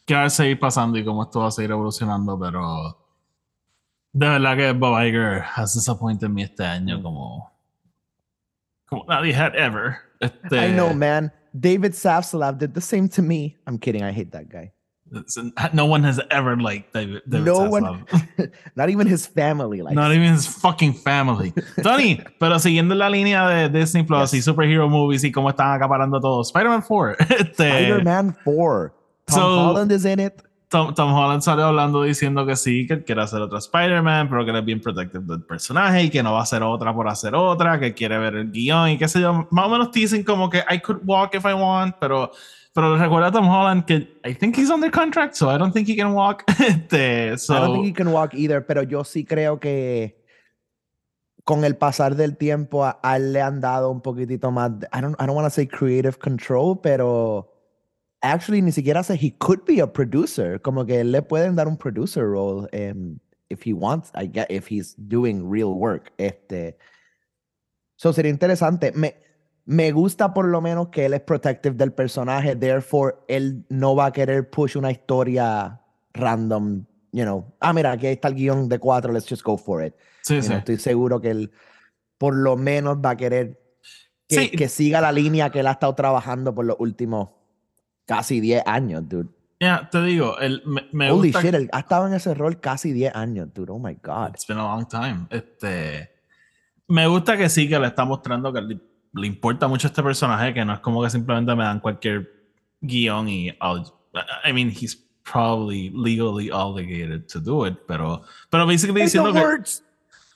qué va a seguir pasando y cómo esto va a seguir evolucionando, pero de verdad que Bob Iger has disappointed me este año Mm. como, como nadie had ever. Este, I know, man. David Safsalav did the same to me. I'm kidding. I hate that guy. No one has ever liked David, David No one- Zaslav. Not even his family. Like, Not even his fucking family. Tony, pero siguiendo la línea de Disney Plus y Yes. superhero movies y cómo están acaparando todo. Spider-Man 4. Este, Spider-Man 4. Tom So- Holland is in it. Tom, Tom Holland salió hablando diciendo que sí, que quiere hacer otra Spider-Man, pero que él es bien protective del personaje y que no va a hacer otra por hacer otra, que quiere ver el guion y qué sé yo. Más o menos dicen como que I could walk if I want, pero, pero recuerda a Tom Holland que I think he's under contract, so I don't think he can walk. Este, so, I don't think he can walk either, pero yo sí creo que con el pasar del tiempo a, a él le han dado un poquitito más, I don't, I don't want to say creative control, pero actually ni siquiera sé, he could be a producer, como que le pueden dar un producer role um, if he wants, I get, if he's doing real work. Este, so sería interesante. Me, me gusta por lo menos que él es protective del personaje, therefore él no va a querer push una historia random, you know. Ah, mira, aquí está el guion de cuatro, let's just go for it. sí, sí. know, estoy seguro que él por lo menos va a querer que, Sí. que siga la línea que él ha estado trabajando por los últimos casi 10 años, dude. Ya, te digo, el, me, me Holy gusta shit, él ha estado en ese rol casi 10 años, dude. Oh my God. It's been a long time. Este, me gusta que sí, que le está mostrando que le, importa mucho este personaje, que no es como que simplemente me dan cualquier guion y I'll- I mean, he's probably legally obligated to do it, pero, pero basically diciendo que, words.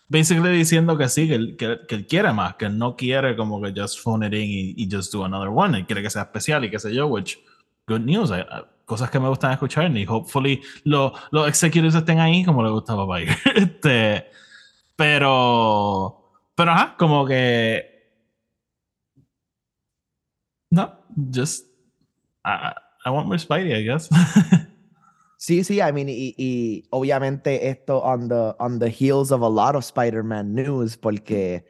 basically diciendo que sí, que él, que, que él quiere más, que él no quiere como que just phone it in y, y just do another one, él quiere que sea especial y qué sé yo, which, good news, I- I- cosas que me gustan escuchar y hopefully lo- los executives estén ahí como le gusta a Papá este, pero, pero ajá, como que, no, just, I, I want more Spidey, I guess. Sí, sí, I mean, y, y obviamente esto on the, on the heels of a lot of Spider-Man news, porque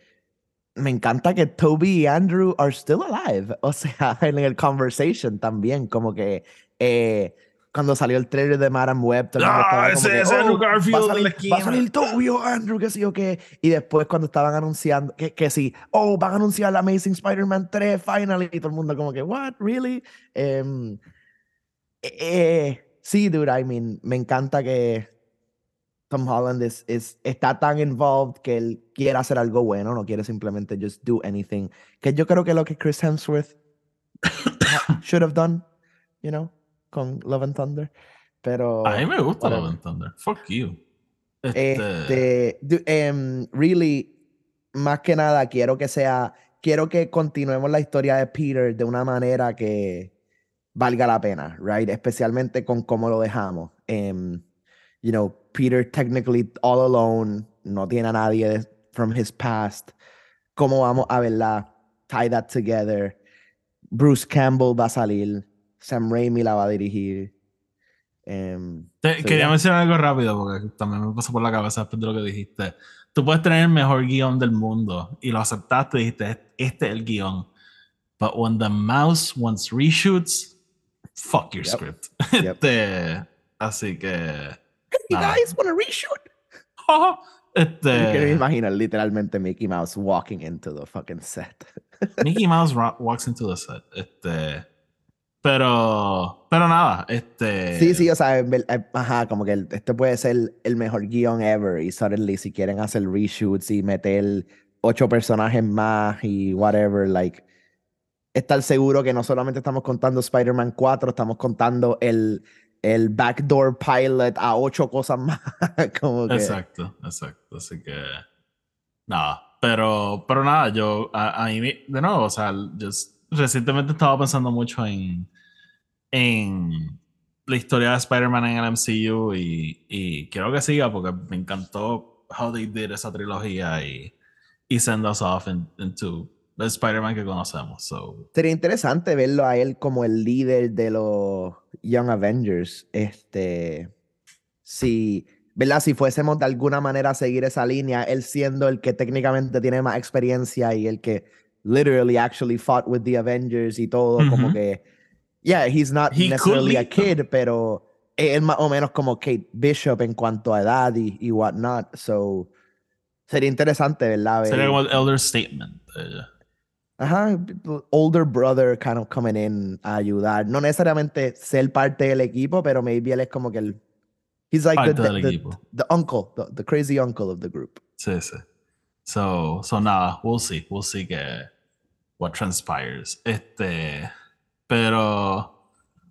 me encanta que Toby y Andrew are still alive. O sea, en el conversation también, como que eh, cuando salió el trailer de Madame Web, todo el mundo Ah, estaba como ese que, es Andrew "Oh, Garfield va a de la salir, va a esquina". salir Toby o Andrew, qué sé yo qué. Y después cuando estaban anunciando que, que sí, oh, van a anunciar la Amazing Spider-Man 3 finally, y todo el mundo como que, what, really? Em, eh, sí, dude, I mean, me encanta que Tom Holland es, es- está tan involved que él quiere hacer algo bueno, no quiere simplemente just do anything. Que yo creo que lo que Chris Hemsworth should have done, you know, con Love and Thunder. Pero, a mí me gusta. Love and Thunder. Fuck you. Este, este, em, really, más que nada, quiero que sea, quiero que continuemos la historia de Peter de una manera que valga la pena, right? Especialmente con cómo lo dejamos. Em, you know, Peter technically all alone, no tiene a nadie de- from his past. ¿Cómo vamos a verla? Tie that together. Bruce Campbell va a salir. Sam Raimi la va a dirigir. Em, Te- quería mencionar algo rápido porque también me pasó por la cabeza después de lo que dijiste. Tú puedes tener el mejor guion del mundo y lo aceptaste y dijiste, este es el guion. But when the mouse wants reshoots, fuck your Yep. script. Yep. Este, así que... Hey nada. guys, wanna reshoot? Este, Yo quiero imaginar literalmente Mickey Mouse walking into the fucking set. Mickey Mouse walks into the set. Este, pero, pero nada, este. Sí, sí, o sea, eh, ajá, como que este puede ser el mejor guion ever y suddenly si quieren hacer reshoots y meter ocho personajes más y whatever, like, estar seguro que no solamente estamos contando Spider-Man 4, estamos contando el, el backdoor pilot a ocho cosas más. como que, Exacto, exacto. Así que nada, pero, pero nada, yo a, a mí, de nuevo, o sea, s- recientemente estaba pensando mucho en, en la historia de Spider-Man en el MCU y, y quiero que siga porque me encantó how they did esa trilogía y, y send us off in- into the Spider-Man que conocemos. So, Sería interesante verlo a él como el líder de los Young Avengers. Este, si, ¿verdad? Si fuésemos de alguna manera a seguir esa línea, él siendo el que técnicamente tiene más experiencia y el que literally actually fought with the Avengers y todo, como que, yeah, he's not He necessarily a lead them. kid, pero es más o menos como Kate Bishop en cuanto a edad y, y whatnot. So, sería interesante, ¿verdad? sería como el elder statement. Ajá, older brother kind of coming in a ayudar. No necesariamente ser parte del equipo, pero maybe él es como que el. He's like the, the, equipo. the uncle, the, the crazy uncle of the group. Sí, sí. So, so nada, we'll see. We'll see que what transpires. Este, pero.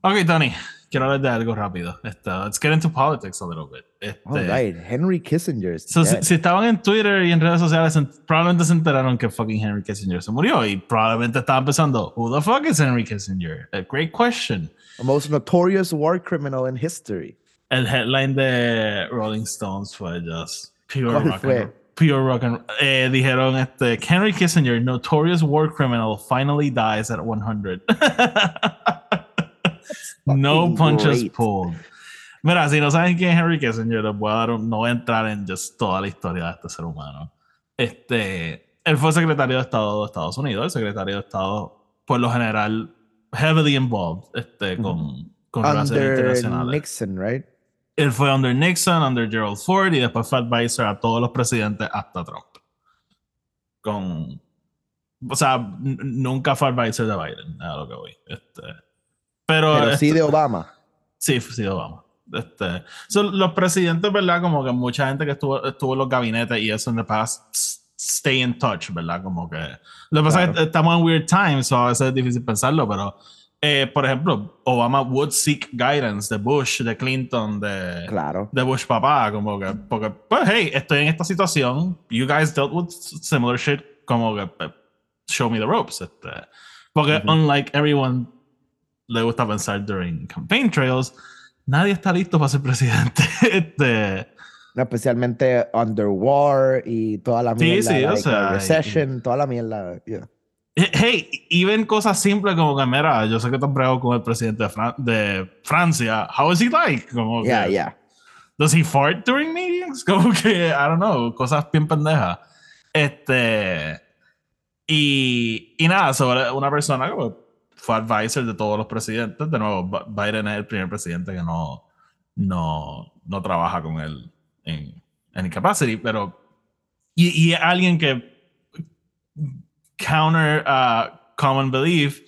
Ok, Tony, quiero hablar de algo rápido. Este, let's get into politics a little bit. Este, All right, Henry Kissinger. is so, si, si estaban en Twitter y en redes sociales, en- probablemente se enteraron que fucking Henry Kissinger se murió y probablemente estaban pensando, who the fuck is Henry Kissinger? A great question. The most notorious war criminal in history. El headline de Rolling Stones fue just pure ¿Cuál rock fue? Pure rock and eh, dijeron este Henry Kissinger, notorious war criminal, finally dies at 100. no punches great. pulled. Mira, si no saben quién es Henry Kissinger, les voy a dar un- no voy a entrar en just toda la historia de este ser humano. Este, él fue secretario de Estado de Estados Unidos, el secretario de Estado, por lo general, heavily involved este, con, con relaciones internacionales. Nixon, right? Él fue under Nixon, under Gerald Ford y después fue advisor a todos los presidentes hasta Trump. Con. O sea, nunca fue advisor de Biden, a lo que voy. Este, pero. Pero sí este- de Obama. Sí, sí, Obama. Este, son los presidentes, ¿verdad? Como que mucha gente que estuvo, estuvo en los gabinetes y eso en the past stay in touch, ¿verdad? Como que. Lo que pasa es que Claro. estamos en weird times, so a veces es difícil pensarlo, pero. Eh, por ejemplo, Obama would seek guidance de Bush, de Clinton, de, Claro. de Bush papá, como que, porque, pues, hey, estoy en esta situación, you guys dealt with similar shit, como que, eh, show me the ropes, este, porque Ujú. unlike everyone le gusta pensar during campaign trails, nadie está listo para ser presidente, este, especialmente under war y toda la Sí, mierda. sí, o like, sea, uh, y- recession, toda la mierda. yeah. Hey, y ven cosas simples como que, mira, yo sé que te has bregado con el presidente de, Fran- de Francia, how is he like? Como Yeah, que, yeah. Does he fart during meetings? Como que, I don't know, cosas bien pendejas. Este. Y, y nada, sobre una persona que fue advisor de todos los presidentes. De nuevo, Bi- Biden es el primer presidente que no, no, no trabaja con él en any capacity, pero. Y, y alguien que counter uh, common belief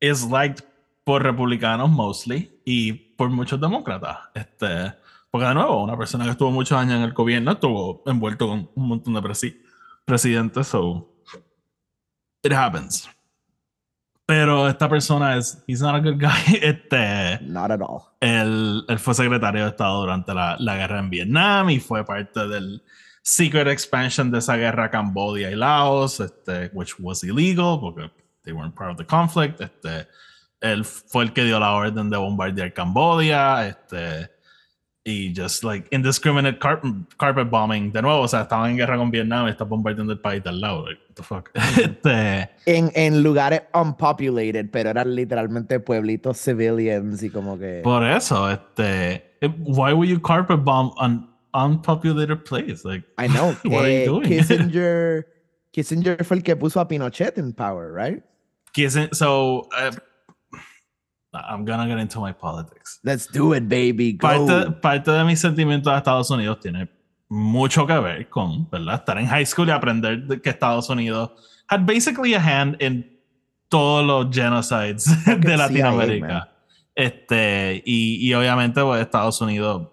is liked por republicanos mostly y por muchos demócratas. Este, porque de nuevo, una persona que estuvo muchos años en el gobierno estuvo envuelto con un montón de presi- presidentes, so it happens. Pero esta persona es, he's not a good guy. Este, Not at all. él, él fue secretario de Estado durante la, la guerra en Vietnam y fue parte del secret expansion de esa guerra a Cambodia y Laos, este, which was illegal porque they weren't part of the conflict. Este, él fue el que dio la orden de bombardear Cambodia. Este, y just like indiscriminate carpet, carpet bombing de nuevo, o sea, estaban en guerra con Vietnam y está bombardeando el país de al lado, like, what the fuck. este, En, en lugares unpopulated, pero eran literalmente pueblitos civilians y como que... por eso, este, why would you carpet bomb an unpopulated place? Like, I know. what are eh, you doing? Kissinger, Kissinger fue el que puso a Pinochet in power, right? Kissinger- so, uh, I'm gonna get into my politics. Let's do it, baby. Go. Parte, parte de mis sentimientos de Estados Unidos tiene mucho que ver con, ¿verdad? Estar en high school y aprender de que Estados Unidos had basically a hand in todos los genocides de CIA, Latinoamérica. man. este, y, y obviamente, pues, Estados Unidos.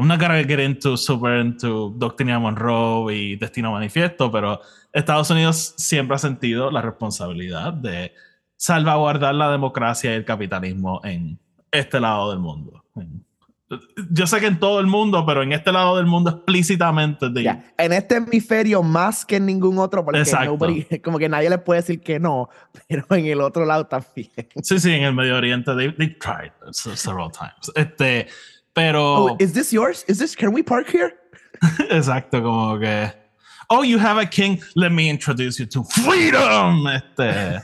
I'm not gonna get into super into Doctrina Monroe y Destino Manifiesto, pero Estados Unidos siempre ha sentido la responsabilidad de salvaguardar la democracia y el capitalismo en este lado del mundo. Yo sé que en todo el mundo, pero en este lado del mundo explícitamente. de- Ya, En este hemisferio más que en ningún otro, porque nobody- como que nadie le puede decir que no, pero en el otro lado también. Sí, sí, en el Medio Oriente. They, they tried se- several times. Este, pero. Oh, is this yours? Is this? Can we park here? Exacto, como que. Oh, you have a king. Let me introduce you to freedom. Este.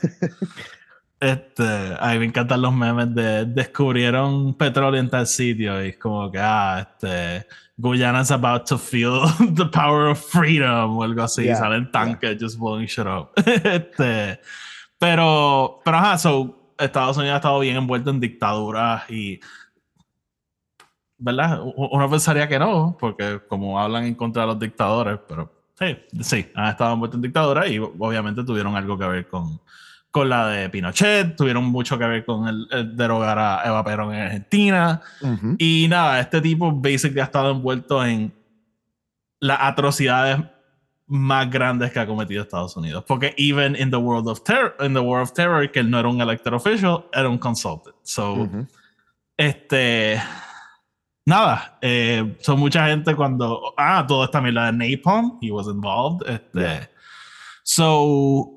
este. Ay, me encantan los memes de descubrieron petróleo en tal sitio y es como que, ah, este. Guyana's about to feel the power of freedom o algo así. Yeah, Salen tanques just blowing shit up. este. Pero, pero ajá, so, Estados Unidos ha estado bien envuelto en dictaduras y ¿verdad? Uno pensaría que no, porque como hablan en contra de los dictadores, pero sí, sí, han estado envueltos en dictadura y obviamente tuvieron algo que ver con, con la de Pinochet, tuvieron mucho que ver con el, el derogar a Eva Perón en Argentina. Ujú. Y nada, este tipo basically ha estado envuelto en las atrocidades más grandes que ha cometido Estados Unidos. Porque even in the world of terror, in the world of terror, que él no era un elected official, era un consultant. So, Ujú. este. Nada, eh, son mucha gente cuando. Ah, todo esta mierda de Napalm, he was involved. Este, Yeah. So.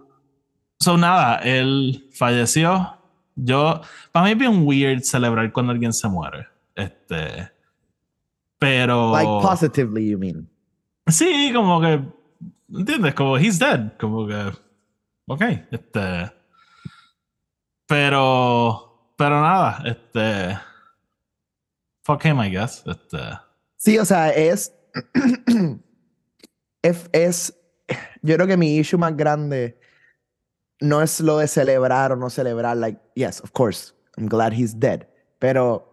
So nada, él falleció. Yo. Para mí es bien weird celebrar cuando alguien se muere. Este. Pero. Like positively, you mean? Sí, como que. ¿Entiendes? Como he's dead. Como que. Ok, este. Pero. Pero nada, este. Fuck him, I guess. Este. Sí, o sea, es, es, es- yo creo que mi issue más grande no es lo de celebrar o no celebrar, like, yes, of course, I'm glad he's dead, pero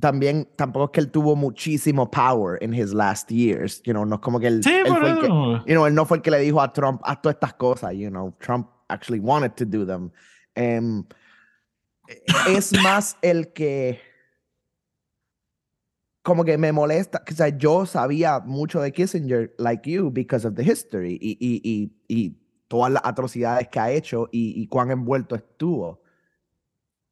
también tampoco es que él tuvo muchísimo power in his last years, you know, no es como que él, Sí, él fue el que, you know, él no fue el que le dijo a Trump, haz todas estas cosas, you know, Trump actually wanted to do them. Em, es más el que como que me molesta, o sea, yo sabía mucho de Kissinger, like you, because of the history y, y, y, y todas las atrocidades que ha hecho y, cuán envuelto estuvo.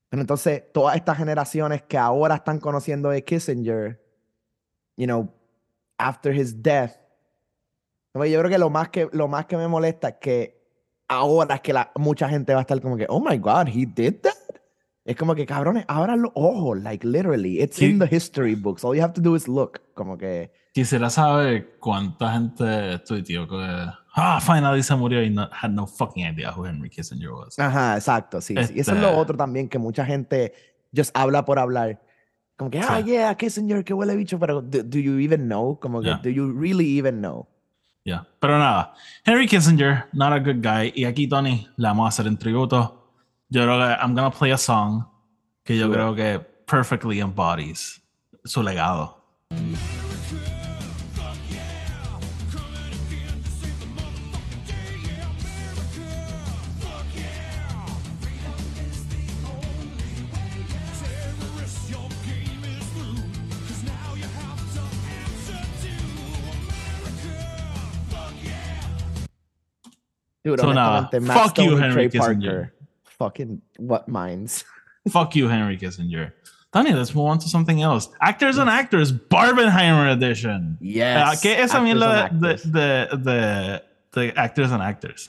Pero entonces, todas estas generaciones que ahora están conociendo de Kissinger, you know, after his death, no, yo creo que lo más que, lo más que me molesta es que ahora es que la, mucha gente va a estar como que, oh my God, he did that. Es como que, cabrones, abran los ojos, like literally. It's in Sí. the history books. All you have to do is look. Como que, Quisiera saber cuánta gente tuiteó que. Ah, finally se murió y no, had no fucking idea who Henry Kissinger was. ajá, exacto, sí. sí. Y eso es Este- lo otro también, que mucha gente just habla por hablar. Como que, ah, Sí. yeah, Kissinger, qué huele bicho, pero do, do you even know? Como que, Yeah. do you really even know? Yeah. Pero nada, Henry Kissinger, not a good guy. Y aquí, Tony, le vamos a hacer un tributo. Yo creo que I'm gonna play a song que yo creo que perfectly embodies su legado. Dude, So, nada, honestamente, Matt fuck you, Stone Henry Trey Kissinger. Parker. Fucking what minds. Fuck you, Henry Kissinger. Tony, let's move on to something else. Actors and Actors, Barbenheimer Edition. Yes. Ah, ¿Qué es and de, actors. de, de, de Actors and Actors?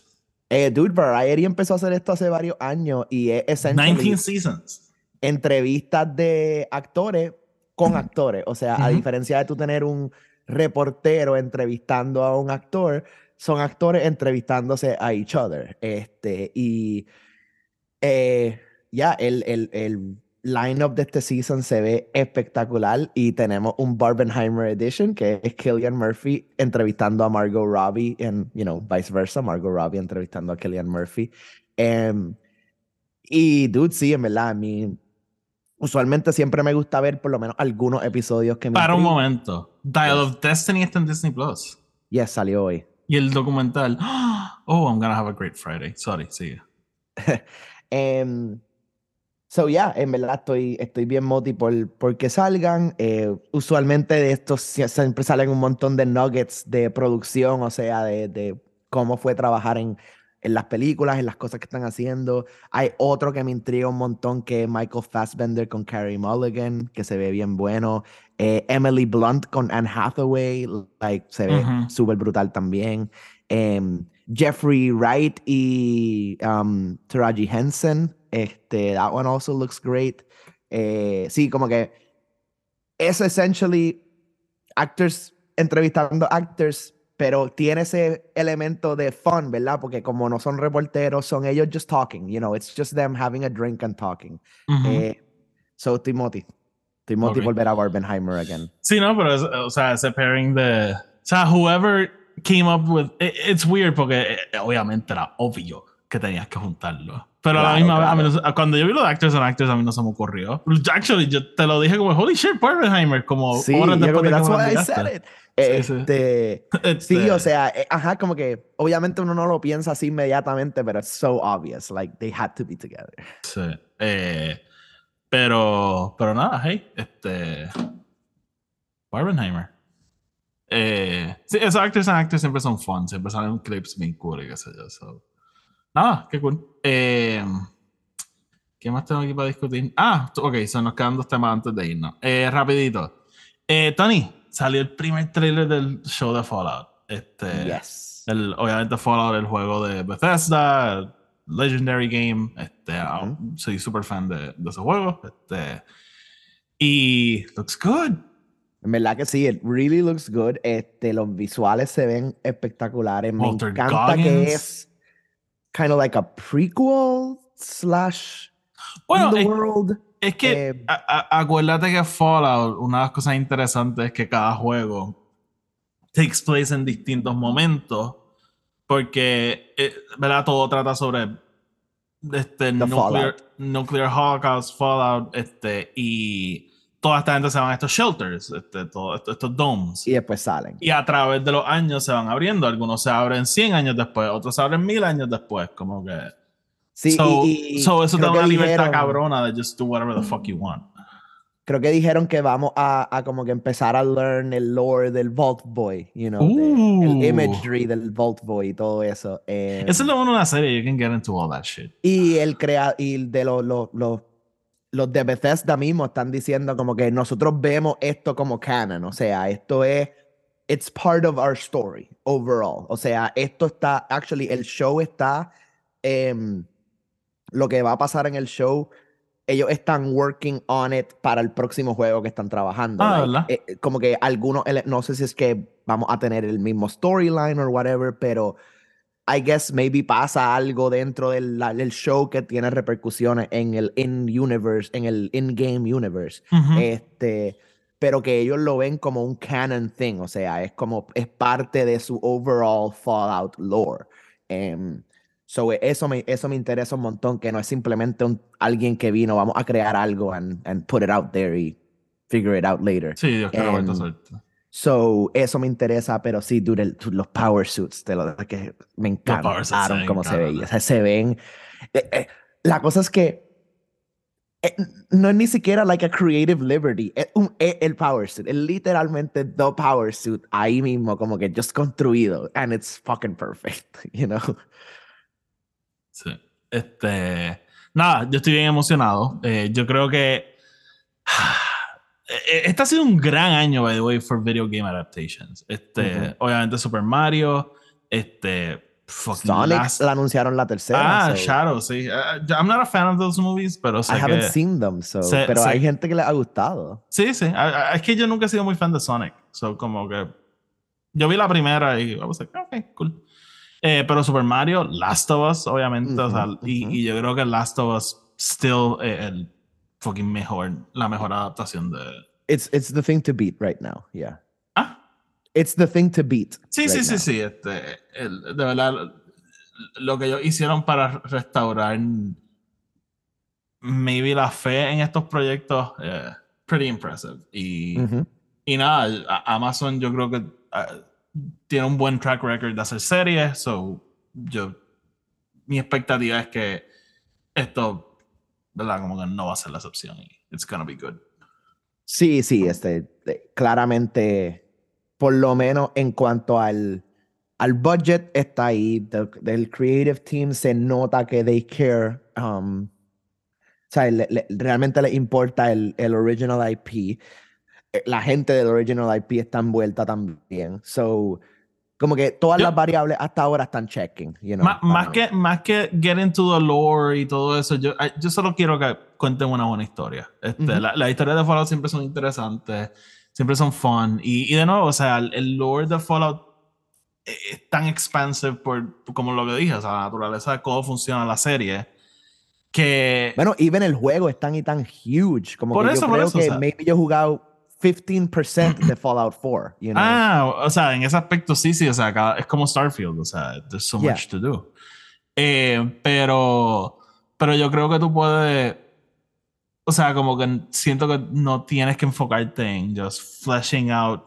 Eh, dude, Variety empezó a hacer esto hace varios años y es essentially 19 seasons. entrevistas de actores con actores. O sea, a diferencia de tú tener un reportero entrevistando a un actor, son actores entrevistándose a each other. Este, y eh, ya, el, el, el line-up de este season se ve espectacular y tenemos un Barbenheimer edition que es Killian Murphy entrevistando a Margot Robbie and, you know, vice versa, Margot Robbie entrevistando a Killian Murphy. Em, y, dude, sí, en verdad, a mí usualmente siempre me gusta ver por lo menos algunos episodios que me Para un momento. Dial Yes. of Destiny está en Disney Plus. Yes, salió hoy. Y el documental. Oh, I'm gonna have a great Friday. Sorry, sigue. Em, so, yeah, en verdad estoy, estoy bien moti por, por que salgan. Eh, usualmente de estos sie- siempre salen un montón de nuggets de producción, o sea, de, de cómo fue trabajar en, en las películas, en las cosas que están haciendo. Hay otro que me intriga un montón que es Michael Fassbender con Carey Mulligan, que se ve bien bueno. Eh, Emily Blunt con Anne Hathaway, like, se ve Ujú. súper brutal también. Em, Jeffrey Wright y um, Taraji Henson. Este, that one also looks great. Eh, sí, como que es essentially actors entrevistando actors, pero tiene ese elemento de fun, ¿verdad? Porque como no son reporteros, son ellos just talking, you know, it's just them having a drink and talking. Eh, so, Timothy. Timothy Ok. volver a Barbenheimer again. Sí, no, pero es- o sea, ese pairing de. O sea, whoever came up with. it- it's weird porque eh, obviamente era obvio que tenías que juntarlo. Pero a la Claro, misma vez, a mí claro. no cuando yo vi los actors and actors, a mí no se me ocurrió. Actually, yo te lo dije como, holy shit, Barbenheimer, como Sí, horas después de que that's me I said it. Sí, sí. Este, Este, Sí, o sea, eh, ajá, como que obviamente uno no lo piensa así inmediatamente, pero it's so obvious, like they had to be together. Sí. Eh, pero, pero nada, hey, este. Barbenheimer. Eh, sí, esos actors and actors siempre son fun, siempre salen clips bien cool y qué sé yo. so. Nada, qué cool. Eh, ¿Qué más tengo aquí para discutir? Ah, ok, so nos quedan dos temas antes de irnos. Eh, rapidito. Eh, Tony, salió el primer trailer del show de Fallout. Este, Yes. el, obviamente Fallout, el juego de Bethesda, el Legendary Game. Este, ah. Soy súper fan de, de ese juego. Este, y looks good. En verdad que sí, it really looks good. Este, los visuales se ven espectaculares. Me Walter encanta que Goggins. es kind of like a prequel slash Bueno, the es, world. es que eh, a- a- acuérdate que Fallout, una de las cosas interesantes es que cada juego takes place en distintos momentos. Porque, eh, ¿verdad? Todo trata sobre este, nuclear, Fallout. nuclear Holocaust, Fallout, este, y toda esta gente se van a estos shelters, este, todo, esto- estos domes. Y después salen. Y a través de los años se van abriendo. Algunos se abren 100 años después, otros se abren 1000 años después. Como que. Sí, so, y, y so eso te da una libertad dijeron- cabrona de just do whatever the fuck you want. Creo que dijeron que vamos a, a como que empezar a learn el lore del Vault Boy, you know, de- el imagery del Vault Boy y todo eso. eh, Eso es lo bueno de una serie. You can get into all that shit. Y el crea y de los, los, los, los de Bethesda mismo están diciendo como que nosotros vemos esto como canon, o sea, esto es it's part of our story overall. O sea, esto está actually el show está em, lo que va a pasar en el show ellos están working on it para el próximo juego que están trabajando. Ah, like, ¿verdad? eh, eh, como que algunos, no sé si es que vamos a tener el mismo storyline or whatever, pero I guess maybe pasa algo dentro del, show que tiene repercusiones en el in-universe, en el in-game universe. Este, pero que ellos lo ven como un canon thing, o sea, es como, es parte de su overall Fallout lore. Em, so, eso me, eso me interesa un montón, que no es simplemente un, alguien que vino, vamos a crear algo and, and put it out there y figure it out later. Sí, Dios suerte. So, eso me interesa, pero sí, dude, el- los power suits, de lo que me power suits se encantaron cómo se veía. O sea, se ven. eh, eh, la cosa es que eh, no es ni siquiera like a creative liberty. Es un, es el power suit. Es literalmente the power suit ahí mismo, como que just construido. And it's fucking perfect, you know? Sí. Este. Nada, yo estoy bien emocionado. Eh, yo creo que. Eh, Este ha sido un gran año, by the way, for video game adaptations. Este, Ujú. Obviamente, Super Mario. Este. Sonic last- la anunciaron la tercera. Ah, so Shadow, sí. Uh, I'm not a fan of those movies, pero sé I haven't que... seen them, so, sé- pero sé- hay gente que le ha gustado. Sí, sí. Es que yo nunca he sido muy fan de Sonic. So, como que. Yo vi la primera y vamos a ok, cool. Eh, pero Super Mario, Last of Us, obviamente. o sea, Ujú, y, ujú. y yo creo que Last of Us still es el fucking mejor, la mejor adaptación de. It's, it's the thing to beat right now, yeah. Ah, It's the thing to beat. sí, sí, right sí, now. sí. Este, el- de verdad, lo que ellos hicieron para restaurar maybe la fe en estos proyectos, eh, pretty impressive. Y. Y nada, Amazon yo creo que ah, tiene un buen track record de hacer series, so yo mi expectativa es que esto, ¿verdad? Como que no va a ser la excepción y it's gonna be good. Sí, sí, este, eh, claramente, por lo menos en cuanto al, al budget, está ahí. Del creative team se nota que they care. um, o sea, le- le- realmente les importa el, el original IP. Eh, La gente del original IP está envuelta también. So, como que todas Yo- las variables hasta ahora están checking. You know, más, que, más que get into the lore y todo eso, yo, yo solo quiero que cuenten una buena historia. Este, Ujú. la- Las historias de Fallout siempre son interesantes, siempre son fun. Y, y de nuevo, o sea, el, el lore de Fallout es es tan expansive por, como lo que dije, o sea, la naturaleza de cómo funciona la serie, que... Bueno, even el juego es tan y tan huge. Como Por que eso, yo por creo eso, o que sea. maybe yo he jugado 15% de Fallout 4. You know? Ah, o sea, en ese aspecto sí, sí, o sea, cada- es como Starfield, o sea, there's so Yeah. much to do. Eh, pero, pero yo creo que tú puedes, o sea, como que siento que no tienes que enfocarte en just fleshing out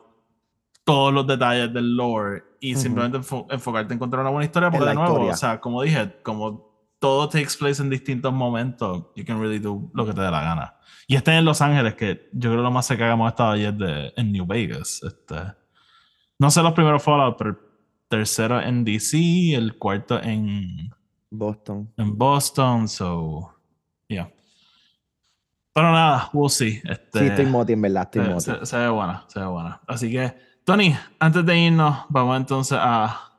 todos los detalles del lore y Ujú. simplemente enfo- enfocarte en encontrar una buena historia, En porque la de nuevo, historia. o sea, como dije, como todo takes place en distintos momentos, you can really do lo que te dé la gana. Y este en Los Ángeles, que yo creo lo más cerca que hemos estado ayer de, en New Vegas. Este, no sé los primeros Fallout, pero el tercero en DC, el cuarto en, Boston. en Boston, so, yeah. Pero nada, we'll see. Este, Sí, estoy moti, en verdad, estoy se, moti. se- se ve buena, se ve buena. Así que, Tony, antes de irnos, vamos entonces a,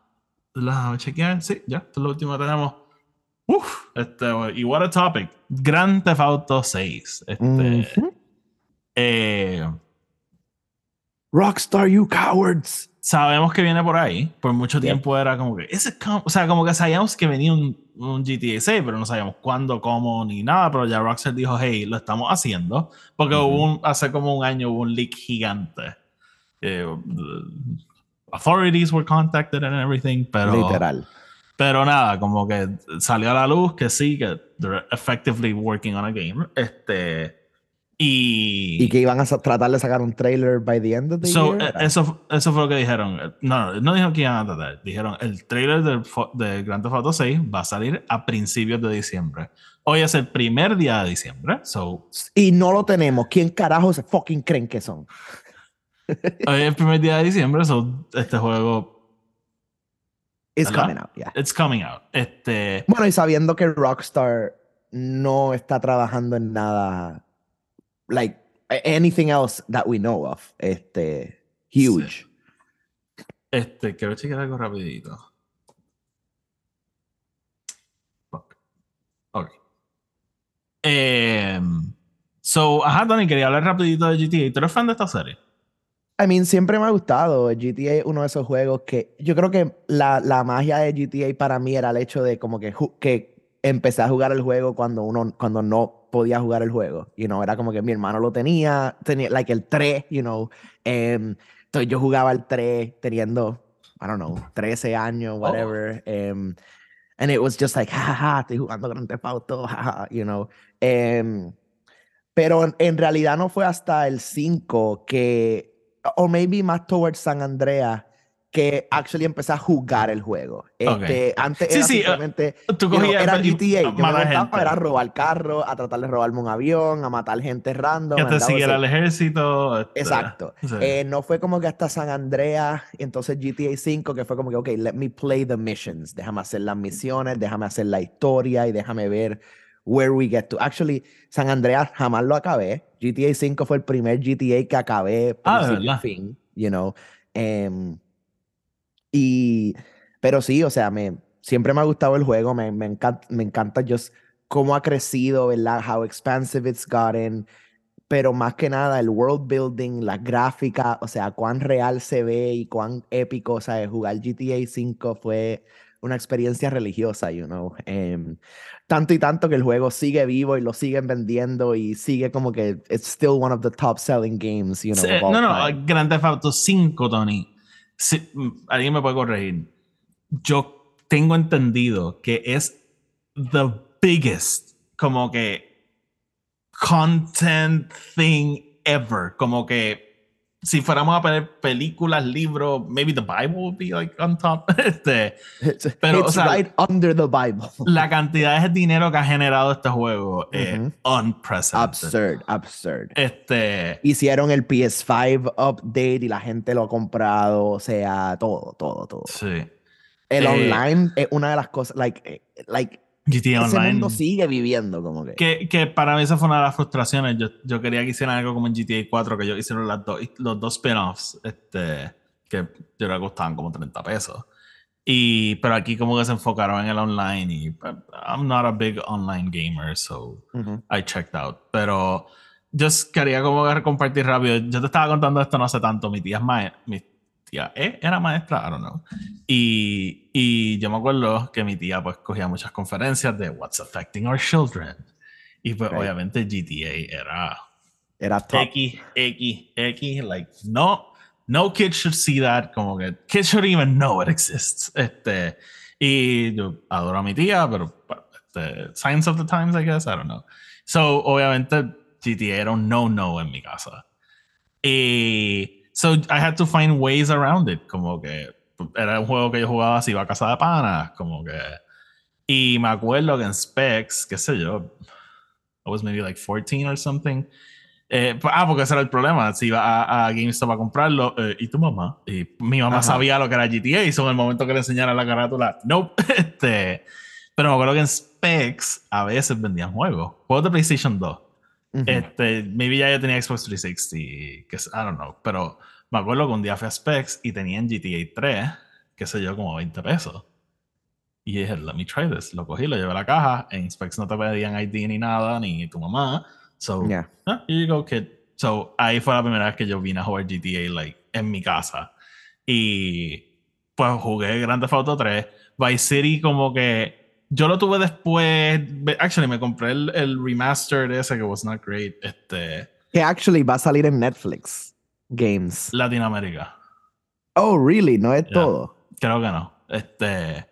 la, chequear. Sí, ya, esto es lo último que tenemos. Uf, este, y what a topic. Grand Theft Auto 6. Este, Ujú. eh, Rockstar, you cowards. sabemos que viene por ahí. Por mucho Yep. tiempo era como que, ese o sea, como que sabíamos que venía un, un GTA 6, pero no sabíamos cuándo, cómo, ni nada. Pero ya Rockstar dijo, hey, lo estamos haciendo. Porque Ujú. hubo un- hace como un año hubo un leak gigante. Eh, authorities were contacted and everything, pero, Literal. Pero nada, como que salió a la luz que sí, que they're effectively working on a game. Este, y, Y que iban a tratar de sacar un trailer by the end of the So, year. eh, eso, eso fue lo que dijeron. No, no, no dijeron que iban a tratar. Dijeron, el trailer de, fo- de Grand Theft Auto 6 va a salir a principios de diciembre. Hoy es el primer día de diciembre. So, Y no lo tenemos. ¿Quién carajo se fucking creen que son? hoy es el primer día de diciembre. So, este juego, It's ¿Verdad? coming out, yeah. it's coming out. Este, Bueno, y sabiendo que Rockstar no está trabajando en nada, like anything else that we know of, este, huge. este, quiero chequear algo rapidito. Fuck. Ok. Em, so, ajá, Tony, quería hablar rapidito de GTA. ¿Tú eres fan de esta serie? I mean, siempre me ha gustado. GTA es uno de esos juegos que yo creo que la, la magia de GTA para mí era el hecho de como que, que empecé a jugar el juego cuando uno cuando no podía jugar el juego. You know, era como que mi hermano lo tenía, tenía like el 3, you know. em, entonces yo jugaba el 3 teniendo, I don't know, 13 años, whatever. em, and it was just like, jajaja, estoy jugando Grand Theft Auto, jaja, you know. Em, pero en, en realidad no fue hasta el 5 que, o maybe más towards San Andreas, que actually empecé a jugar el juego. Este, Antes Sí, era sí, uh, simplemente, Tú you know, cogías era GTA. Yo me gente. era a robar carros, a tratar de robarme un avión, a matar gente random. que te siguiera el ejército. este, Exacto. sí. Eh, no fue como que hasta San Andreas, y entonces GTA 5, que fue como que, ok, let me play the missions. Déjame hacer las misiones, déjame hacer la historia y déjame ver where we get to. Actually, San Andreas jamás lo acabé. GTA 5 fue el primer GTA que acabé Ah, de principio a verdad. fin, you know. Em, y, pero sí, o sea, me, siempre me ha gustado el juego, me, me encanta, me encanta just cómo ha crecido, ¿verdad? How expansive it's gotten, pero más que nada el world building, la gráfica, o sea, cuán real se ve y cuán épico, o sea, jugar GTA V fue una experiencia religiosa, you know. Em, tanto y tanto que el juego sigue vivo y lo siguen vendiendo y sigue como que it's still one of the top selling games, you know. Sí, no, no, time. Grand Theft Auto 5, Tony. Sí, mm, alguien me puede corregir. Yo tengo entendido que es the biggest, como que content thing ever. Como que si fuéramos a ver películas, libros, maybe the Bible would be like on top. Este, It's, Pero, o it's sea, right under the Bible. la cantidad de dinero que ha generado este juego es Ujú. unprecedented. Absurd, absurd. Este, Hicieron el PS5 update y la gente lo ha comprado, o sea, todo, todo, todo. sí. El Eh, online es una de las cosas, like, eh, like GTA ese Online. mundo sigue viviendo como que. Que, que para mí esa fue una de las frustraciones. Yo, yo quería que hicieran algo como en GTA 4, que ellos hicieron las dos, los dos spin-offs, este, que yo creo que costaban como 30 pesos. Y, pero aquí como que se enfocaron en el online y I'm not a big online gamer, so Ujú. I checked out. Pero yo quería como compartir rápido. Yo te estaba contando esto no hace tanto. Mi tía es maestra. Mi tía eh, era maestra, I don't know. Y, y yo me acuerdo que mi tía pues cogía muchas conferencias de What's Affecting Our Children. Y pues obviamente GTA era Era top. X, X, X, like, no, no kid should see that, como que kids should even know it exists. Este, y yo adoro a mi tía, pero este, Signs of the Times, I guess, I don't know. So, obviamente, GTA era un no-no en mi casa. Y, so, I had to find ways around it, como que era un juego que yo jugaba si iba a casa de panas, como que... Y me acuerdo que en Specs, qué sé yo, I was maybe like 14 or something. Eh, pues, ah, porque ese era el problema. Si iba a, a GameStop a comprarlo, eh, ¿y tu mamá? Y mi mamá Ajá. sabía lo que era GTA y son el momento que le enseñara la carátula, nope. este, pero me acuerdo que en Specs a veces vendían juegos. Juegos de PlayStation 2. Ujú. Este, maybe ya yo tenía Xbox 360, que es- I don't know. Pero me acuerdo que un día fui a Specs y tenían GTA 3, qué sé yo, como 20 pesos. Y dije, let me try this. Lo cogí, lo llevé a la caja. En Specs no te pedían ID ni nada, ni tu mamá. So, Yeah. ah, here you go, kid. So, ahí fue la primera vez que yo vine a jugar GTA, like, en mi casa. Y, pues, jugué Grand Theft Auto 3. Vice City, como que, yo lo tuve después, actually, me compré el, el remastered ese que was not great, este, Que actually va a salir en Netflix Games. Latinoamérica. Oh, really? No es Yeah. todo. Creo que no. Este,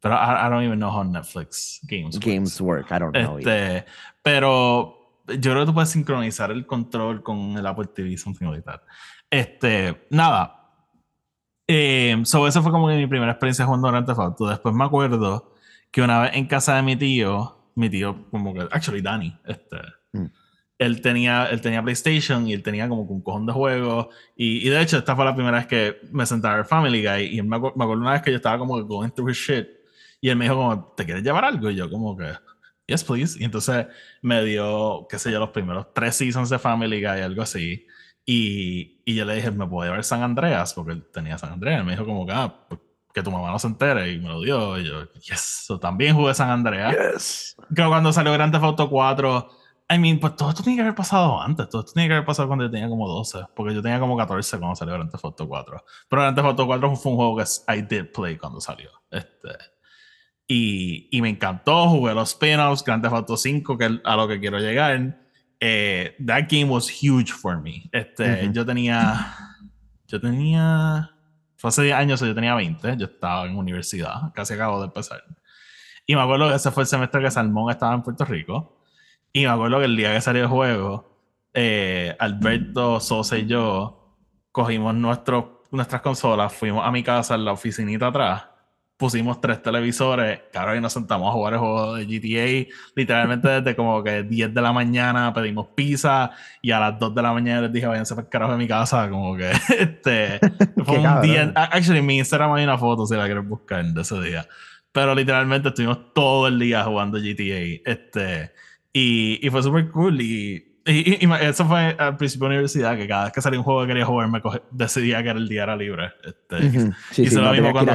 pero I, I don't even know how Netflix games works. Games work, I don't know. Este, pero yo creo que tú puedes sincronizar el control con el Apple TV, something like that. Este, nada. Eh, so, esa fue como que mi primera experiencia jugando Grand Theft Auto. Después me acuerdo que una vez en casa de mi tío, mi tío, como que, actually, Danny, este, Mm. él, tenía, él tenía PlayStation y él tenía como un cojón de juegos. Y, y de hecho, esta fue la primera vez que me sentaba a ver Family Guy. Y él me, acu- me acuerdo una vez que yo estaba como going through his shit. Y él me dijo, como, ¿te quieres llevar algo? Y yo, como que, yes, please. Y entonces me dio, qué sé yo, los primeros tres seasons de Family Guy, algo así. Y, y yo le dije, ¿me puedo llevar San Andreas? Porque él tenía San Andreas. Él me dijo, como que, ah, pues, que tu mamá no se entere. Y me lo dio. Y yo, yes. So, también jugué San Andreas. Yes. Creo cuando salió Grand Theft Auto 4, I mean, pues todo esto tiene que haber pasado antes. Todo esto tiene que haber pasado cuando yo tenía como 12. Porque yo tenía como 14 cuando salió Grand Theft Auto 4. Pero Grand Theft Auto 4 fue un juego que I did play cuando salió. Este, y, y me encantó. Jugué los spin-offs, Grand Theft Auto 5, que es a lo que quiero llegar. Eh, that game was huge for me. Este, Ujú. Yo tenía. Yo tenía. Fue hace 10 años, yo tenía 20. Yo estaba en universidad, casi acabo de empezar. Y me acuerdo que ese fue el semestre que Salmón estaba en Puerto Rico. Y me acuerdo que el día que salió el juego, eh, Alberto, Sosa y yo cogimos nuestro, nuestras consolas, fuimos a mi casa en la oficinita atrás, pusimos tres televisores, claro, y nos sentamos a jugar el juego de GTA. Literalmente desde como que 10 de la mañana pedimos pizza y a las 2 de la mañana les dije, váyanse para el carajo de mi casa. Como que este fue un día. Actually, en mi Instagram hay una foto si la quieres buscar de ese día. Pero literalmente estuvimos todo el día jugando GTA. Este, y, y fue súper cool. Y Y, y- y eso fue al principio de la universidad, que cada vez que salía un juego que quería jugar, me coge- decidía que era el día era libre. Este, Ujú. Sí, hice sí, lo mismo cuando-.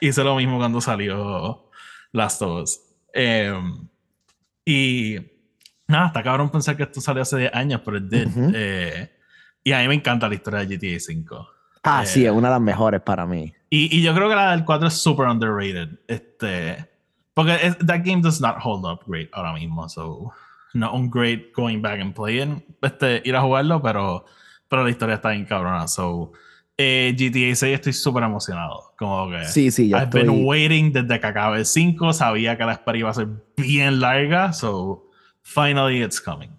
Hice lo mismo cuando salió Last of Us. Em, y nada, está cabrón pensar que esto salió hace 10 años, pero it did. Ujú. Eh, y a mí me encanta la historia de GTA V. Ah, Eh, sí, es una de las mejores para mí. Y, y yo creo que la del 4 es super underrated. Este, porque es- that game does not hold up great ahora mismo. So, no un great going back and playing. Este, ir a jugarlo, pero, pero la historia está bien cabrona. So, eh, GTA 6 estoy súper emocionado. Como que Sí, sí, yo I've estoy... been waiting desde que acabe el 5. Sabía que la espera iba a ser bien larga. So, finally it's coming.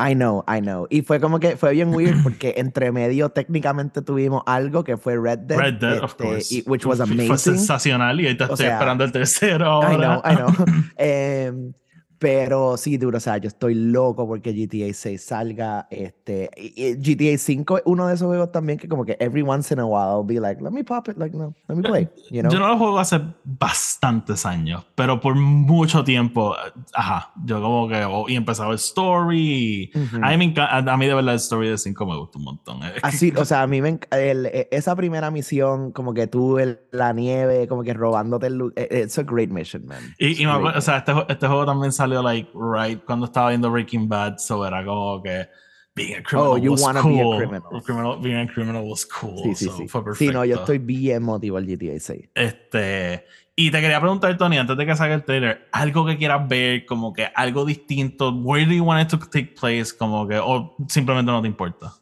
I know, I know. Y fue como que fue bien weird porque entre medio técnicamente tuvimos algo que fue Red Dead. Red Dead, of este, course. y- which was Fue amazing. sensacional y ahorita O estoy sea, esperando el tercero. Ahora. I know, I know. Em, pero sí, duro, o sea, yo estoy loco porque GTA 6 salga. Este, y- y GTA 5 es uno de esos juegos también que como que every once in a while I'll be like, let me pop it, like, no, let me play, you know? Yo no lo juego hace bastantes años, pero por mucho tiempo, ajá, yo como que oh, y empezaba el story. y Ujú. a, mí me a mí de verdad el story de 5 me gusta un montón. Que- Así, o sea, a mí me el- e- esa primera misión, como que tú la nieve, como que robándote el loot, eh, it's a great mission, man. y, It's y me acuerdo, o sea, este, este juego también salió like right cuando estaba viendo Breaking Bad, so era como que being a criminal Oh, you was wanna cool. be a criminal. Criminal- Being a criminal was cool. Sí, sí, so sí. Fue Sí, perfecto. no, yo estoy bien motivado al GTA 6. Este, y te quería preguntar, Tony, antes de que salga el trailer, algo que quieras ver, como que algo distinto, where do you want it to take place, como que, o simplemente no te importa.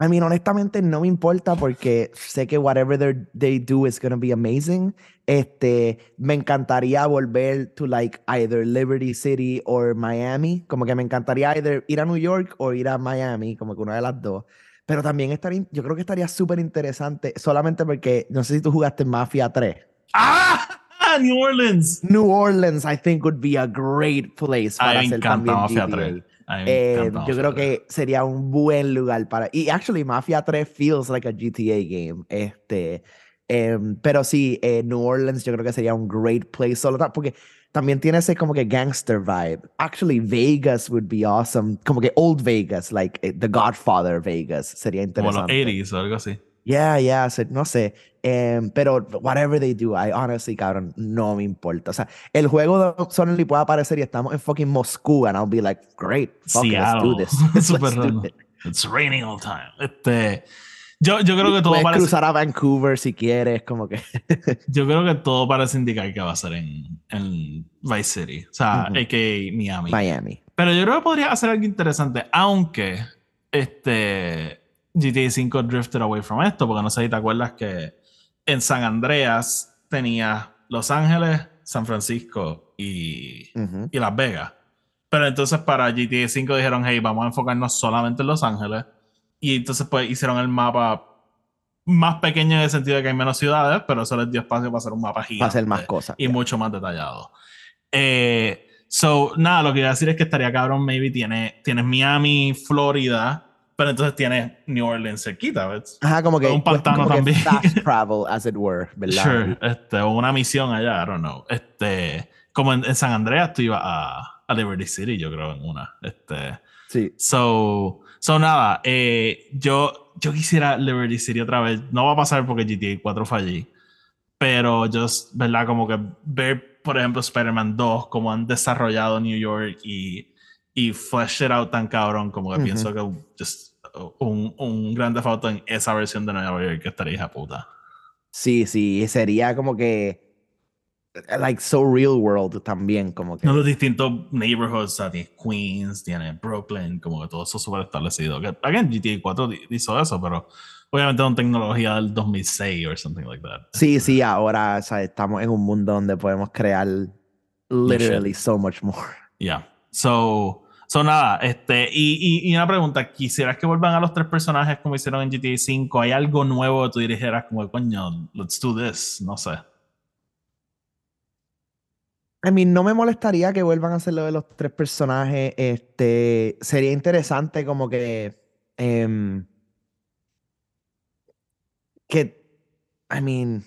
I mean, honestamente no me importa porque sé que whatever they do is gonna be amazing. Este, me encantaría volver to like either Liberty City or Miami. Como que me encantaría either ir a New York o ir a Miami, como que una de las dos. Pero también estaría, yo creo que estaría súper interesante, solamente porque no sé si tú jugaste Mafia 3. ¡Ah! New Orleans. New Orleans, I think, would be a great place A para me hacer encanta también Mafia GTA. 3. Eh, yo creo 3. que sería un buen lugar para. Y actually, Mafia 3 feels like a GTA game. Este, em, pero sí, eh, New Orleans yo creo que sería un great place. Solo porque también tiene ese como que gangster vibe. Actually, Vegas would be awesome. Como que old Vegas, like eh, The Godfather Vegas. Sería Como los interesante. 80s o algo así. Yeah, yeah, no sé. Em, pero whatever they do, I honestly, cabrón, no me importa. O sea, el juego de suddenly puede aparecer y estamos en fucking Moscú and I'll be like, great, fuck it, let's do this. Let's do it. It's raining all the time. Este, yo, yo creo que todo Puedes parece, cruzar a Vancouver si quieres, como que. yo creo que todo parece indicar que va a ser en, en Vice City, o sea, Ujú. a.k.a. Miami. Miami. Pero yo creo que podría hacer algo interesante, aunque este GTA V drifted away from esto, porque no sé si te acuerdas que en San Andreas tenía Los Ángeles, San Francisco y, y Las Vegas. Pero entonces para GTA V dijeron, hey, vamos a enfocarnos solamente en Los Ángeles. Y entonces pues hicieron el mapa más pequeño en el sentido de que hay menos ciudades, pero eso les dio espacio para hacer un mapa gigante Para hacer más cosas. y mucho más detallado. Eh, so, nada, lo que iba a decir es que estaría cabrón, maybe tiene, tienes Miami, Florida, pero entonces tienes New Orleans cerquita, ¿ves? Ajá, como que. un pues, pantano que también. Fast travel, as it were, ¿verdad? Sure, este, o una misión allá, I don't know. Este, como en, en San Andreas tú ibas a, a Liberty City, yo creo, en una. Este, Sí. so, so nada, eh, yo, yo quisiera Liberty City otra vez. No va a pasar porque GTA 4 fue allí. Pero yo, ¿verdad? Como que ver, por ejemplo, Spider-Man 2, como han desarrollado New York y, y flesh it out tan cabrón, como que Ujú. pienso que just, un, un gran default en esa versión de Nueva York que estaría hija puta. Sí, sí. Sería como que. Like so real world también, como que. No, los distintos neighborhoods, o sea, tienes Queens, tienes Brooklyn, como que todo eso súper establecido. Que, again, GTA 4 di- hizo eso, pero obviamente con tecnología del 2006 or something like that. Sí, sí, ahora o sea, estamos en un mundo donde podemos crear literally so much more. Yeah. So, so nada, este, y, y, una pregunta, ¿quisieras que vuelvan a los tres personajes como hicieron en GTA 5? ¿Hay algo nuevo que tú dijeras como, coño, let's do this? No sé. I mean, no me molestaría que vuelvan a hacer lo de los tres personajes. Este, sería interesante como que, em, que, I mean,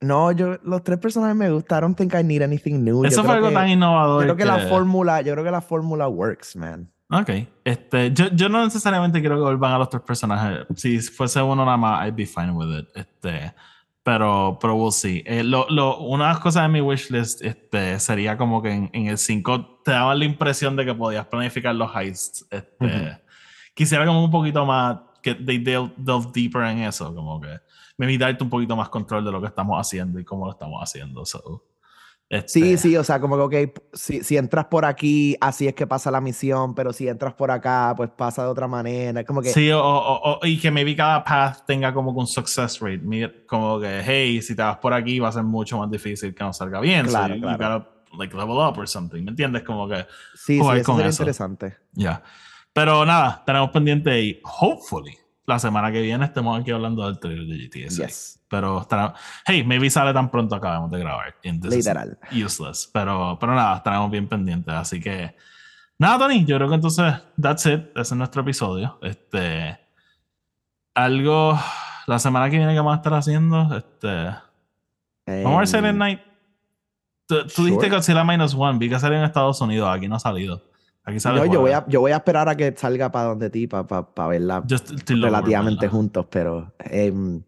no, yo, los tres personajes me gustaron. Think I need anything new. Yo Eso fue creo algo que- tan innovador. Yo creo que la que- fórmula, yo creo que la fórmula works, man. Ok. Este, yo, yo no necesariamente quiero que vuelvan a los tres personajes. Si fuese uno nada más, I'd be fine with it. Este, pero, pero we'll see. Eh, lo, lo, una de las cosas de mi wishlist este, sería como que en, en el 5 te daban la impresión de que podías planificar los heists. Este. Quisiera como un poquito más que they delve, delve deeper en eso. Como que me darte un poquito más control de lo que estamos haciendo y cómo lo estamos haciendo. So, este, Sí, sí, o sea, como que, ok, si, si entras por aquí, así es que pasa la misión, pero si entras por acá, pues pasa de otra manera. Como que, Sí, o, o- o- y que maybe cada path tenga como que un success rate. Como que, hey, si te vas por aquí va a ser mucho más difícil que no salga bien. Claro, so claro. you gotta like level up or something. ¿Me entiendes? Como que, sí, sí, eso sería eso. interesante. ya. Pero nada, tenemos pendiente y hopefully la semana que viene estemos aquí hablando del trailer de GTA 6. Yes. Pero estará, hey, maybe sale tan pronto acabamos de grabar. Literal. Useless. Pero, pero nada, estaremos bien pendientes. Así que, nada, Tony, yo creo que entonces, that's it. Ese es nuestro episodio. Este, algo, la semana que viene que vamos a estar haciendo, este, vamos a ver Silent Em, Night. Tú, tú dijiste sure. Godzilla Minus One, vi que salió en Estados Unidos, aquí no ha salido. Aquí sale No, yo voy, a, yo voy a esperar a que salga para donde ti, para verla estoy loco por relativamente verla. juntos, pero em,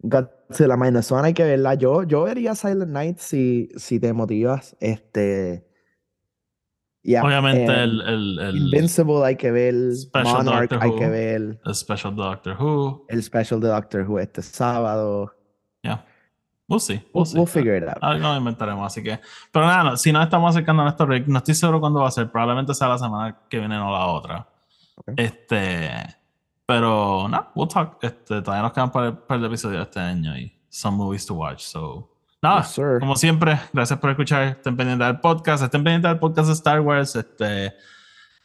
Godzilla Minus One hay que verla. Yo, yo vería Silent Night si, si te motivas. Este, yeah, Obviamente em, el, el, el, Invincible hay que ver, Special Monarch Doctor hay Who. que ver, el Special Doctor Who. el special de Doctor Who este sábado. We'll see. We'll, see. we'll figure it out. Algo inventaremos, así que. Pero nada, no, si nos estamos acercando a nuestro break, no estoy seguro cuándo va a ser. Probablemente sea la semana que viene o la otra. Ok. Este. Pero no, we'll talk. Este, todavía nos quedan un par, par de episodios este año y some movies to watch. So, nada, Yes, como siempre, gracias por escuchar. Estén pendientes del podcast. Estén pendientes del podcast de Star Wars. Este.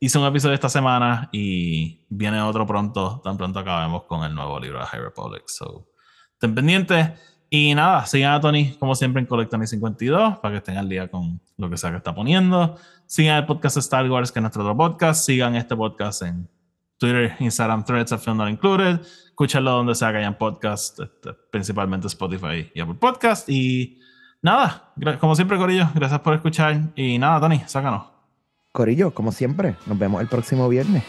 Hice un episodio esta semana y viene otro pronto, tan pronto acabemos con el nuevo libro de High Republic. So, estén pendientes. Y nada, sigan a Tony como siempre en Colectony52 para que estén al día con lo que sea que está poniendo. Sigan el podcast Star Wars, que es nuestro otro podcast. Sigan este podcast en Twitter, Instagram, Threads, Film Not Included. Escúchenlo donde sea que hayan podcast, este, principalmente Spotify y Apple Podcast. Y nada, como siempre, Corillo, gracias por escuchar. Y nada, Tony, sácanos. Corillo, como siempre, nos vemos el próximo viernes.